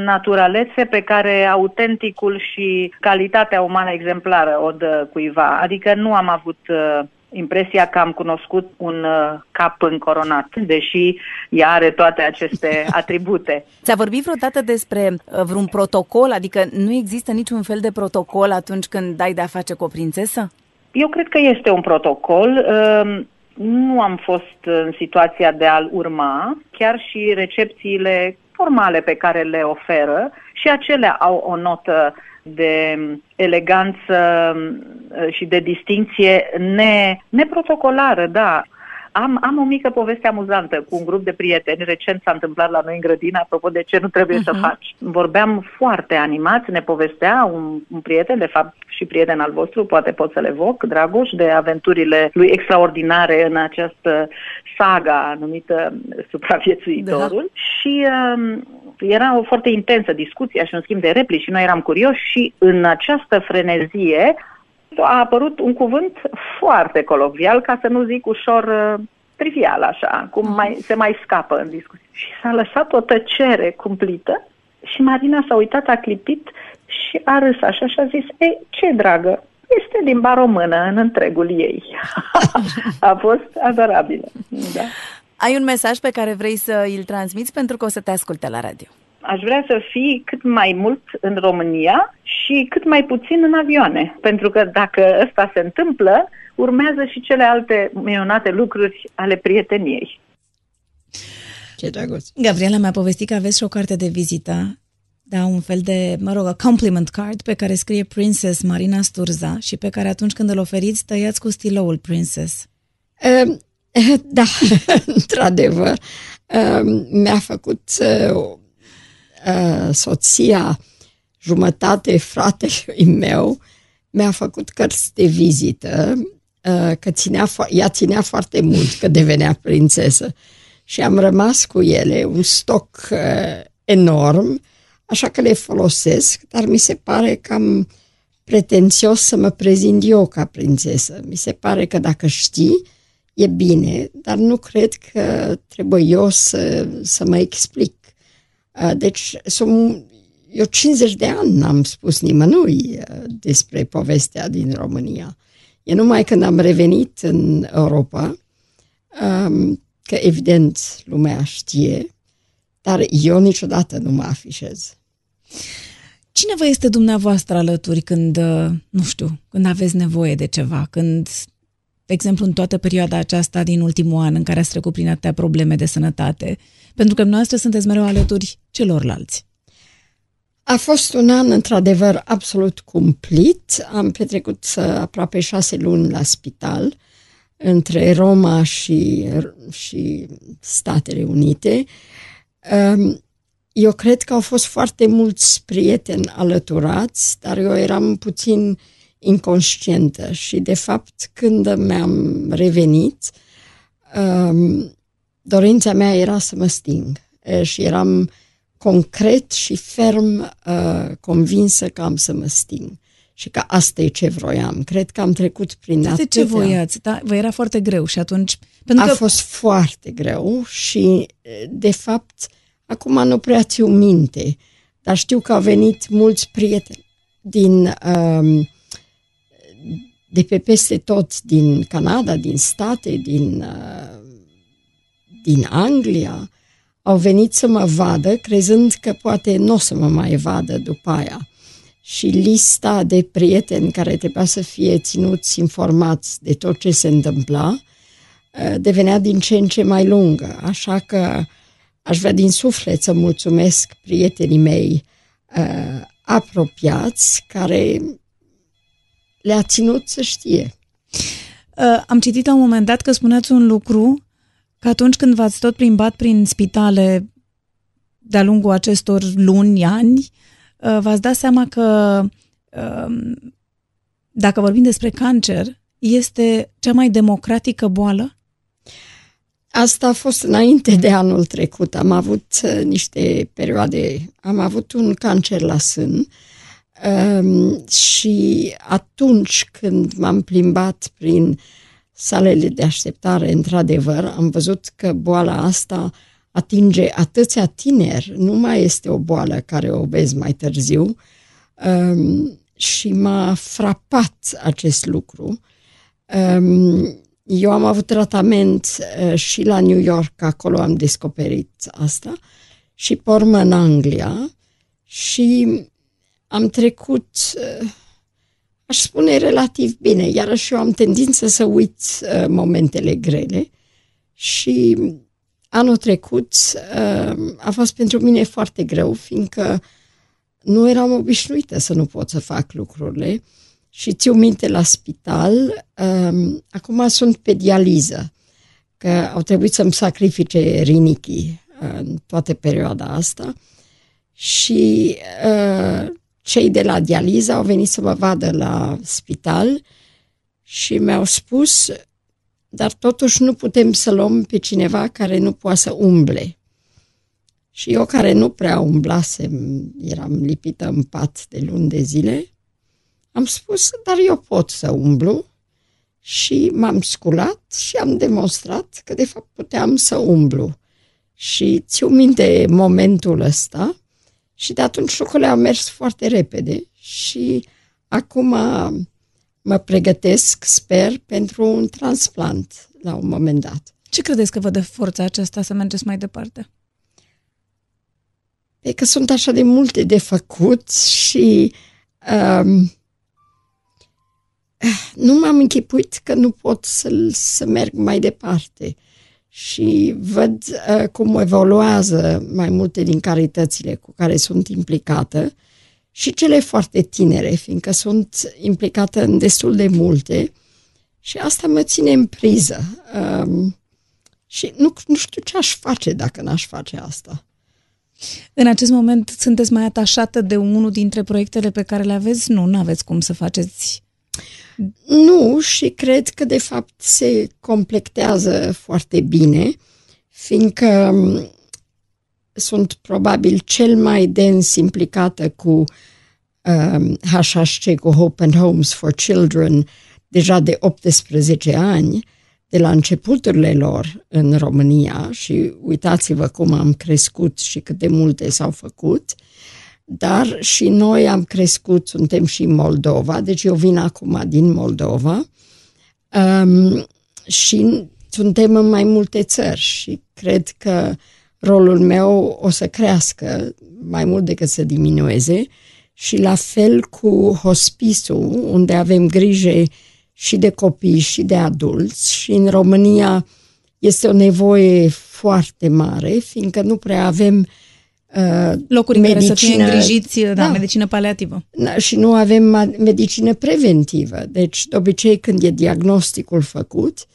naturalețe pe care autenticul și calitatea umană exemplară o dă cuiva. Adică nu am avut uh, impresia că am cunoscut un cap încoronat, deși ea are toate aceste [LAUGHS] atribute. Ți-a vorbit vreodată despre vreun protocol? Adică nu există niciun fel de protocol atunci când dai de-a face cu o prințesă? Eu cred că este un protocol. Ehm, nu am fost în situația de a-l urma, chiar și recepțiile formale pe care le oferă și acelea au o notă de eleganță și de distinție ne, neprotocolară, da. Am, am o mică poveste amuzantă cu un grup de prieteni. Recent s-a întâmplat la noi în grădină, apropo de ce nu trebuie uh-huh. să mhm. faci. Vorbeam foarte animați, ne povestea un, un prieten, de fapt și prieten al vostru, poate pot să le voc, Dragoș, de aventurile lui extraordinare în această saga numită Supraviețuitorul. Da. Și um, era o foarte intensă discuție și un schimb de replici și noi eram curioși și în această frenezie a apărut un cuvânt foarte colocvial, ca să nu zic ușor uh, trivial așa, cum mm. mai, se mai scapă în discuție. Și s-a lăsat o tăcere cumplită și Marina s-a uitat, a clipit și a râs așa și a zis, ei, ce dragă, este limba română în întregul ei. [LAUGHS] a fost adorabilă. Da. Ai un mesaj pe care vrei să îl transmiți pentru că o să te asculte la radio aș vrea să fii cât mai mult în România și cât mai puțin în avioane. Pentru că dacă ăsta se întâmplă, urmează și cele alte minunate lucruri ale prieteniei. Ce drăguț! Gabriela mi-a povestit că aveți și o carte de vizită, da, un fel de, mă rog, compliment card pe care scrie Princess Marina Sturza și pe care atunci când îl oferiți tăiați cu stiloul Princess. Um, [LAUGHS] da, [LAUGHS] într-adevăr. Um, mi-a făcut uh, uh, soția, jumătate fratelui meu, mi-a făcut cărți de vizită, uh, că ținea, ea ținea foarte mult că devenea prințesă și am rămas cu ele, un stoc uh, enorm, așa că le folosesc, dar mi se pare cam pretențios să mă prezint eu ca prințesă. Mi se pare că dacă știi, e bine, dar nu cred că trebuie eu să, să mă explic. Deci, sunt, eu 50 de ani n-am spus nimănui despre povestea din România. E numai când am revenit în Europa, că evident lumea știe, dar eu niciodată nu mă afișez. Cine vă este dumneavoastră alături când, nu știu, când aveți nevoie de ceva, când, de exemplu, în toată perioada aceasta din ultimul an în care ați trecut prin atâtea probleme de sănătate, pentru că noastră sunteți mereu alături celorlalți. A fost un an, într-adevăr, absolut cumplit. Am petrecut uh, aproape șase luni la spital între Roma și, și Statele Unite. Um, eu cred că au fost foarte mulți prieteni alăturați, dar eu eram puțin inconștientă și, de fapt, când mi-am revenit, um, dorința mea era să mă sting. uh, și eram concret și ferm uh, convinsă că am să mă sting și că asta e ce vroiam. Cred că am trecut prin Asta atâtea... ce voiați, da? Vă era foarte greu și atunci... Pentru A că fost foarte greu și, de fapt, acum nu prea țiu minte, dar știu că au venit mulți prieteni din, um, de pe peste tot, din Canada, din state, din, uh, din Anglia, au venit să mă vadă, crezând că poate nu o să mă mai vadă după aia. Și lista de prieteni care trebuia să fie ținuți informați de tot ce se întâmpla uh, devenea din ce în ce mai lungă. Așa că aș vrea din suflet să mulțumesc prietenii mei uh, apropiați care le-a ținut să știe. uh, am citit la un moment dat că spuneați un lucru, că atunci când v-ați tot plimbat prin spitale de-a lungul acestor luni, ani, uh, v-ați dat seama că uh, dacă vorbim despre cancer, este cea mai democratică boală? Asta a fost înainte de anul trecut. Am avut uh, niște perioade, am avut un cancer la sân um, și atunci când m-am plimbat prin salele de așteptare, într-adevăr, am văzut că boala asta atinge atâția tineri, nu mai este o boală care o vezi mai târziu. Um, și m-a frapat acest lucru. Um, eu am avut tratament uh, și la New York, acolo am descoperit asta, și pe urmă în Anglia. Și am trecut, uh, aș spune, relativ bine. Iarăși eu am tendință să uit uh, momentele grele. Și anul trecut uh, a fost pentru mine foarte greu, fiindcă nu eram obișnuită să nu pot să fac lucrurile. Și țiu minte la spital, um, acum sunt pe dializă, că au trebuit să-mi sacrifice rinichii uh, în toată perioada asta. Și uh, cei de la dializă au venit să mă vadă la spital și mi-au spus, dar totuși nu putem să luăm pe cineva care nu poate să umble. Și eu care nu prea umblasem, eram lipită în pat de luni de zile, am spus, dar eu pot să umblu și m-am sculat și am demonstrat că de fapt puteam să umblu. Și țiu minte momentul ăsta și de atunci lucrurile au mers foarte repede și acum mă pregătesc, sper, pentru un transplant la un moment dat. Ce credeți că vă dă forța aceasta să mergeți mai departe? E că sunt așa de multe de făcut și um, nu m-am închipuit că nu pot să, să merg mai departe și văd uh, cum evoluează mai multe din caritățile cu care sunt implicată și cele foarte tinere, fiindcă sunt implicată în destul de multe și asta mă ține în priză. Um, și nu, nu știu ce aș face dacă n-aș face asta. În acest moment sunteți mai atașată de unul dintre proiectele pe care le aveți? Nu, nu aveți cum să faceți nu, și cred că de fapt se completează foarte bine, fiindcă mm, sunt probabil cel mai dens implicată cu um, HHC, cu Hope and Homes for Children, deja de 18 ani, de la începuturile lor în România. Și uitați-vă cum am crescut și cât de multe s-au făcut, dar și noi am crescut, suntem și în Moldova, deci eu vin acum din Moldova. Um, și suntem în mai multe țări și cred că rolul meu o să crească mai mult decât să diminueze. Și la fel cu hospisul, unde avem grijă și de copii și de adulți. Și în România este o nevoie foarte mare, fiindcă nu prea avem uh, Uh, Locuri medicină, în care să fie îngrijiți, da, da, medicină paliativă. Da, și nu avem medicină preventivă. Deci, de obicei, când e diagnosticul făcut,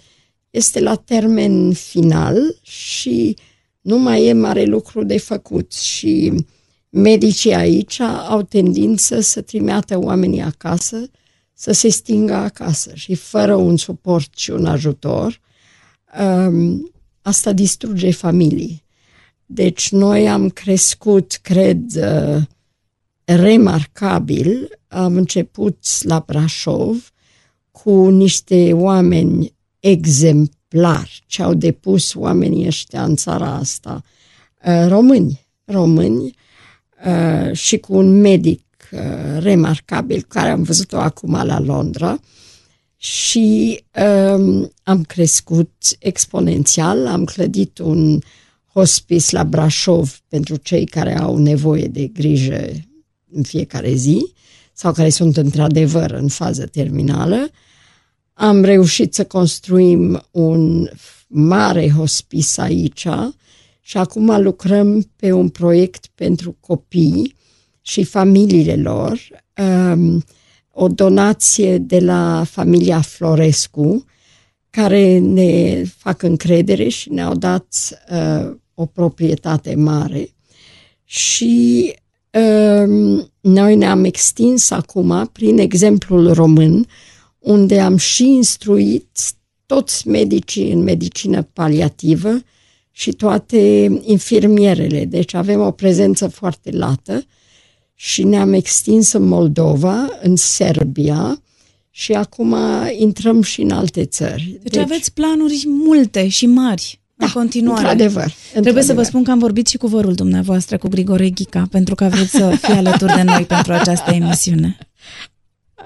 este la termen final și nu mai e mare lucru de făcut. Și medicii aici au tendință să trimeată oamenii acasă, să se stingă acasă și fără un suport și un ajutor, um, asta distruge familii. Deci noi am crescut, cred, uh, remarcabil. Am început la Brașov cu niște oameni exemplari ce au depus oamenii ăștia în țara asta, uh, români, români uh, și cu un medic remarcabil care am văzut-o acum la Londra și um, am crescut exponențial, am clădit un hospice la Brașov pentru cei care au nevoie de grijă în fiecare zi sau care sunt într-adevăr în fază terminală. Am reușit să construim un mare hospice aici și acum lucrăm pe un proiect pentru copii și familiile lor, um, o donație de la familia Florescu, care ne fac încredere și ne-au dat uh, o proprietate mare. Și uh, noi ne-am extins acum prin exemplul român, unde am și instruit toți medicii în medicină paliativă și toate infirmierele. Deci avem o prezență foarte lată și ne-am extins în Moldova, în Serbia și acum intrăm și în alte țări. Deci, deci aveți planuri multe și mari. Da, în continuare. Într-adevăr. Trebuie într-adevăr. să vă spun că am vorbit și cu vorul dumneavoastră, cu Grigore Ghica, pentru că vreți să fie alături de noi pentru această emisiune.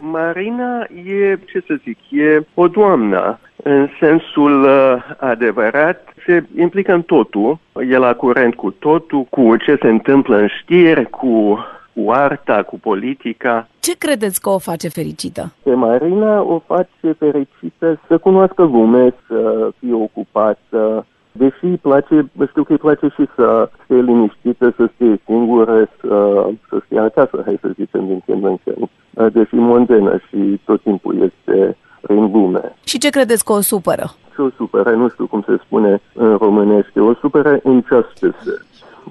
Marina e, ce să zic, e o doamnă în sensul uh, adevărat, se implică în totul, e la curent cu totul, cu ce se întâmplă în știri, cu cu arta, cu politica. Ce credeți că o face fericită? Pe Marina o face fericită să cunoască lume, să fie ocupată, deși îi place, știu că îi place și să fie liniștită, să fie singură, să, să fie acasă, hai să zicem, din când în când. Deși mondenă și tot timpul este prin lume. Și ce credeți că o supără? Ce o supără, nu știu cum se spune în românește, o supără injustice,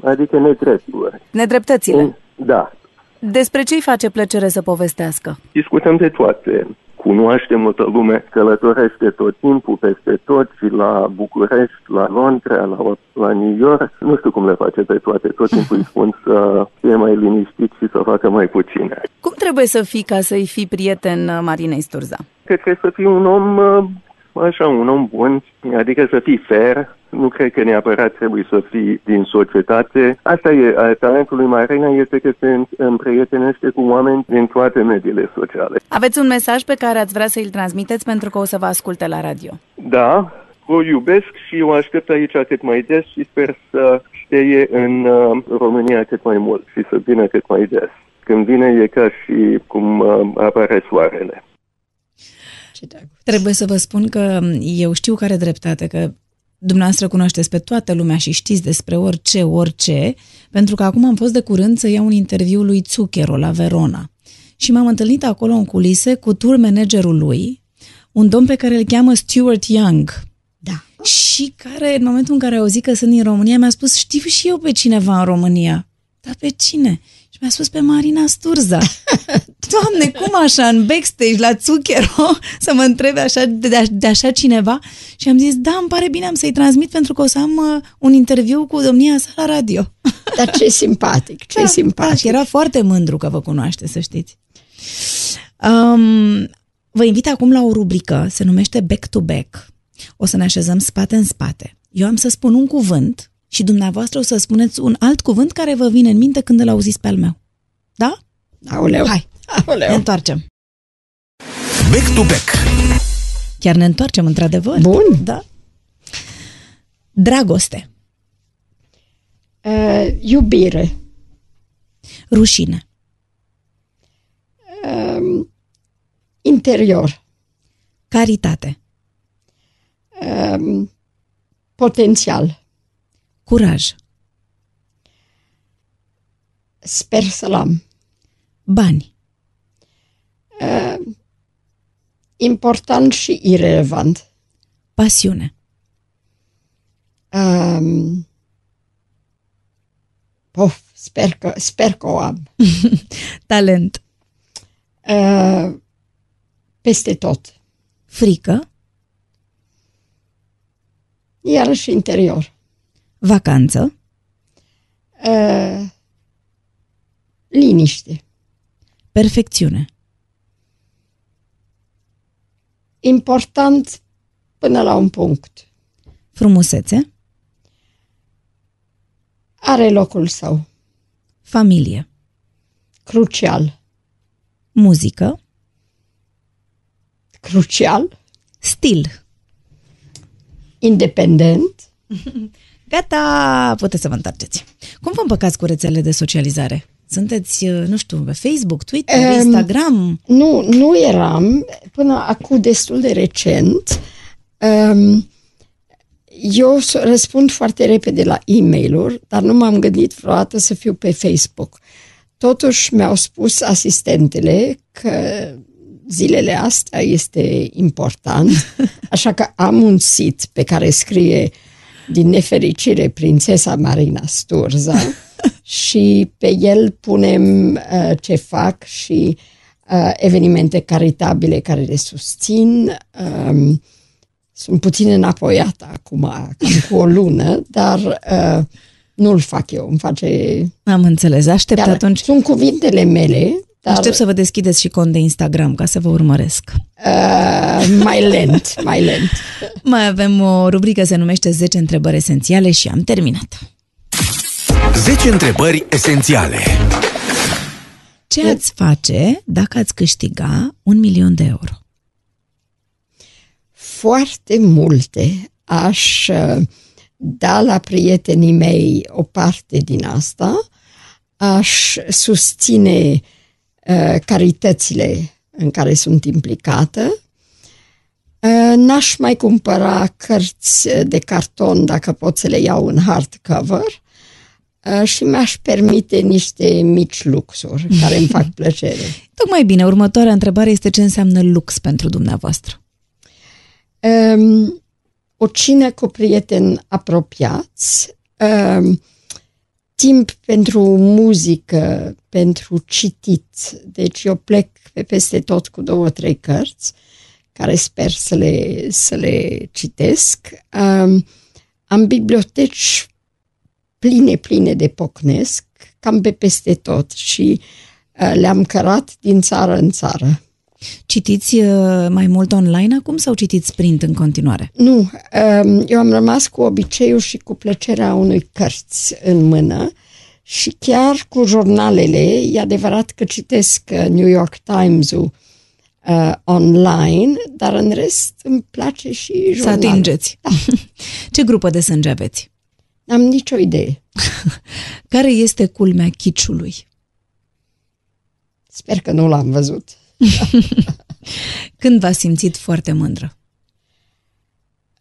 adică nedrepturi. Nedreptățile? Da. Despre ce îi face plăcere să povestească? Discutăm de toate. Cunoaștem multă lume, călătorește tot timpul peste tot și la București, la Londra, la, la New York. Nu știu cum le face pe toate. Tot timpul îi spun să fie mai liniștit și să facă mai puține. Cum trebuie să fii ca să-i fii prieten uh, Marinei Sturza? Cred că să fii un om uh, așa, un om bun, adică să fii fair, nu cred că neapărat trebuie să fii din societate. Asta e, talentul lui Marina este că se împrietenește cu oameni din toate mediile sociale. Aveți un mesaj pe care ați vrea să îl transmiteți pentru că o să vă asculte la radio? Da, o iubesc și o aștept aici cât mai des și sper să știe în uh, România cât mai mult și să vină cât mai des. Când vine e ca și cum uh, apare soarele. Trebuie să vă spun că eu știu care dreptate, că dumneavoastră cunoașteți pe toată lumea și știți despre orice, orice, pentru că acum am fost de curând să iau un interviu lui Zucchero la Verona. Și m-am întâlnit acolo în culise cu tour managerul lui, un domn pe care îl cheamă Stuart Young. Da. Și care, în momentul în care a auzit că sunt din România, mi-a spus, știu și eu pe cineva în România. Dar pe cine? Și mi-a spus pe Marina Sturza. [LAUGHS] Doamne, cum așa, în backstage, la Zucchero, [LAUGHS] să mă întrebe așa, de, de așa cineva? Și am zis, da, îmi pare bine, am să-i transmit pentru că o să am uh, un interviu cu domnia sa la radio. [LAUGHS] Dar ce simpatic, ce da, simpatic. Da, era foarte mândru că vă cunoaște, să știți. Um, vă invit acum la o rubrică, se numește Back to Back. O să ne așezăm spate în spate. Eu am să spun un cuvânt și dumneavoastră o să spuneți un alt cuvânt care vă vine în minte când îl auziți pe al meu. Da? Aoleu. Hai, Aoleu. ne întoarcem. Back to back. Chiar ne întoarcem, într-adevăr. Bun. Da. Dragoste. Uh, iubire. Rușine. Uh, interior. Caritate. Uh, potențial. Curaj. Sper să-l am. Bani. Uh, important și irelevant. Pasiune. Um, pof, sper că, sper că o am. [LAUGHS] Talent. Uh, peste tot. Frică. Iarăși interior. Vacanță. Uh, liniște. Perfecțiune. Important până la un punct. Frumusețe. Are locul său. Familie. Crucial. Muzică. Crucial. Stil. Independent. [LAUGHS] Gata, puteți să vă întoarceți. Cum vă împăcați cu rețelele de socializare? Sunteți, uh, nu știu, pe Facebook, Twitter, Um, Instagram? Nu, nu eram până acum destul de recent. Um, eu s- răspund foarte repede la e mail dar nu m-am gândit vreodată să fiu pe Facebook. Totuși mi-au spus asistentele că zilele astea este important, [LAUGHS] așa că am un sit pe care scrie din nefericire Prințesa Marina Sturza [LAUGHS] și pe el punem uh, ce fac și uh, evenimente caritabile care le susțin. Um, sunt puțin înapoiată acum, cam cu o lună, dar uh, nu-l fac eu, îmi face... Am înțeles, aștept Chiar, atunci. Sunt cuvintele mele, dar Aștept să vă deschideți și cont de Instagram ca să vă urmăresc. uh, mai lent, mai lent. Mai avem o rubrică se numește 10 întrebări esențiale și am terminat. 10 întrebări esențiale. Ce ați face dacă ați câștiga un milion de euro? foarte multe. Aș uh, da la prietenii mei o parte din asta, aș susține uh, caritățile în care sunt implicată, uh, n-aș mai cumpăra cărți de carton dacă pot să le iau în hardcover uh, și mi-aș permite niște mici luxuri care îmi fac plăcere. [LAUGHS] Tocmai bine, următoarea întrebare este ce înseamnă lux pentru dumneavoastră. um, o cină cu prieteni apropiați, um, timp pentru muzică, pentru citit. Deci eu plec pe peste tot cu două, trei cărți care sper să le, să le citesc. Um, am biblioteci pline, pline de pocnesc, cam pe peste tot și uh, le-am cărat din țară în țară. Citiți uh, mai mult online acum sau citiți print în continuare? Nu, um, eu am rămas cu obiceiul și cu plăcerea unui cărți în mână și chiar cu jurnalele, e adevărat că citesc uh, New York Times-ul uh, online, dar în rest îmi place și Să jurnalul. atingeți. [LAUGHS] Ce grupă de sânge aveți? N-am nicio idee. [LAUGHS] Care este culmea chiciului? Sper că nu l-am văzut. [LAUGHS] Când v-ați simțit foarte mândră?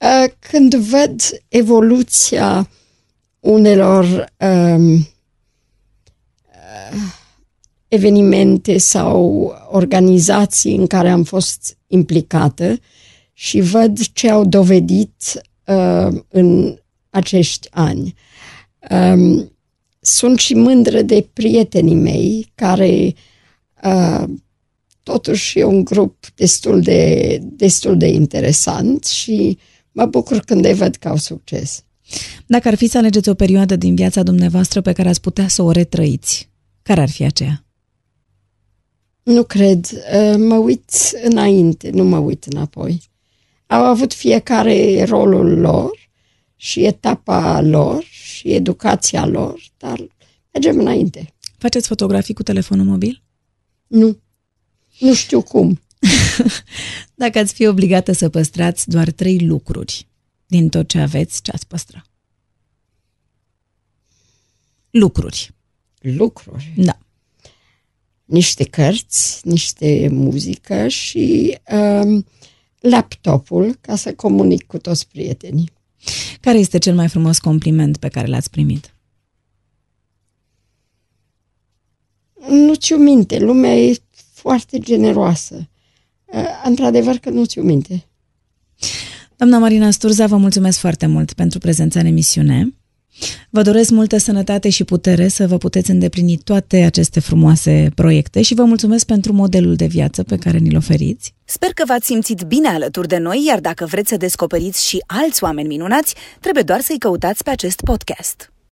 Uh, Când văd evoluția unelor um, uh, evenimente sau organizații în care am fost implicată și văd ce au dovedit uh, în acești ani. Um, sunt și mândră de prietenii mei care uh, totuși e un grup destul de, destul de interesant și mă bucur când îi văd că au succes. Dacă ar fi să alegeți o perioadă din viața dumneavoastră pe care ați putea să o retrăiți, care ar fi aceea? Nu cred. Uh, Mă uit înainte, nu mă uit înapoi. Au avut fiecare rolul lor și etapa lor și educația lor, dar mergem înainte. Faceți fotografii cu telefonul mobil? Nu. Nu știu cum. [LAUGHS] Dacă ați fi obligată să păstrați doar trei lucruri din tot ce aveți, ce ați păstra? Lucruri. Lucruri. Da. Niște cărți, niște muzică și um, laptopul ca să comunic cu toți prietenii. Care este cel mai frumos compliment pe care l-ați primit? Nu ți-o minte, lumea e foarte generoasă. Uh, Într-adevăr că nu ți-o minte. Doamna Marina Sturza, vă mulțumesc foarte mult pentru prezența în emisiune. Vă doresc multă sănătate și putere să vă puteți îndeplini toate aceste frumoase proiecte și vă mulțumesc pentru modelul de viață pe care ni-l oferiți. Sper că v-ați simțit bine alături de noi, iar dacă vreți să descoperiți și alți oameni minunați, trebuie doar să-i căutați pe acest podcast.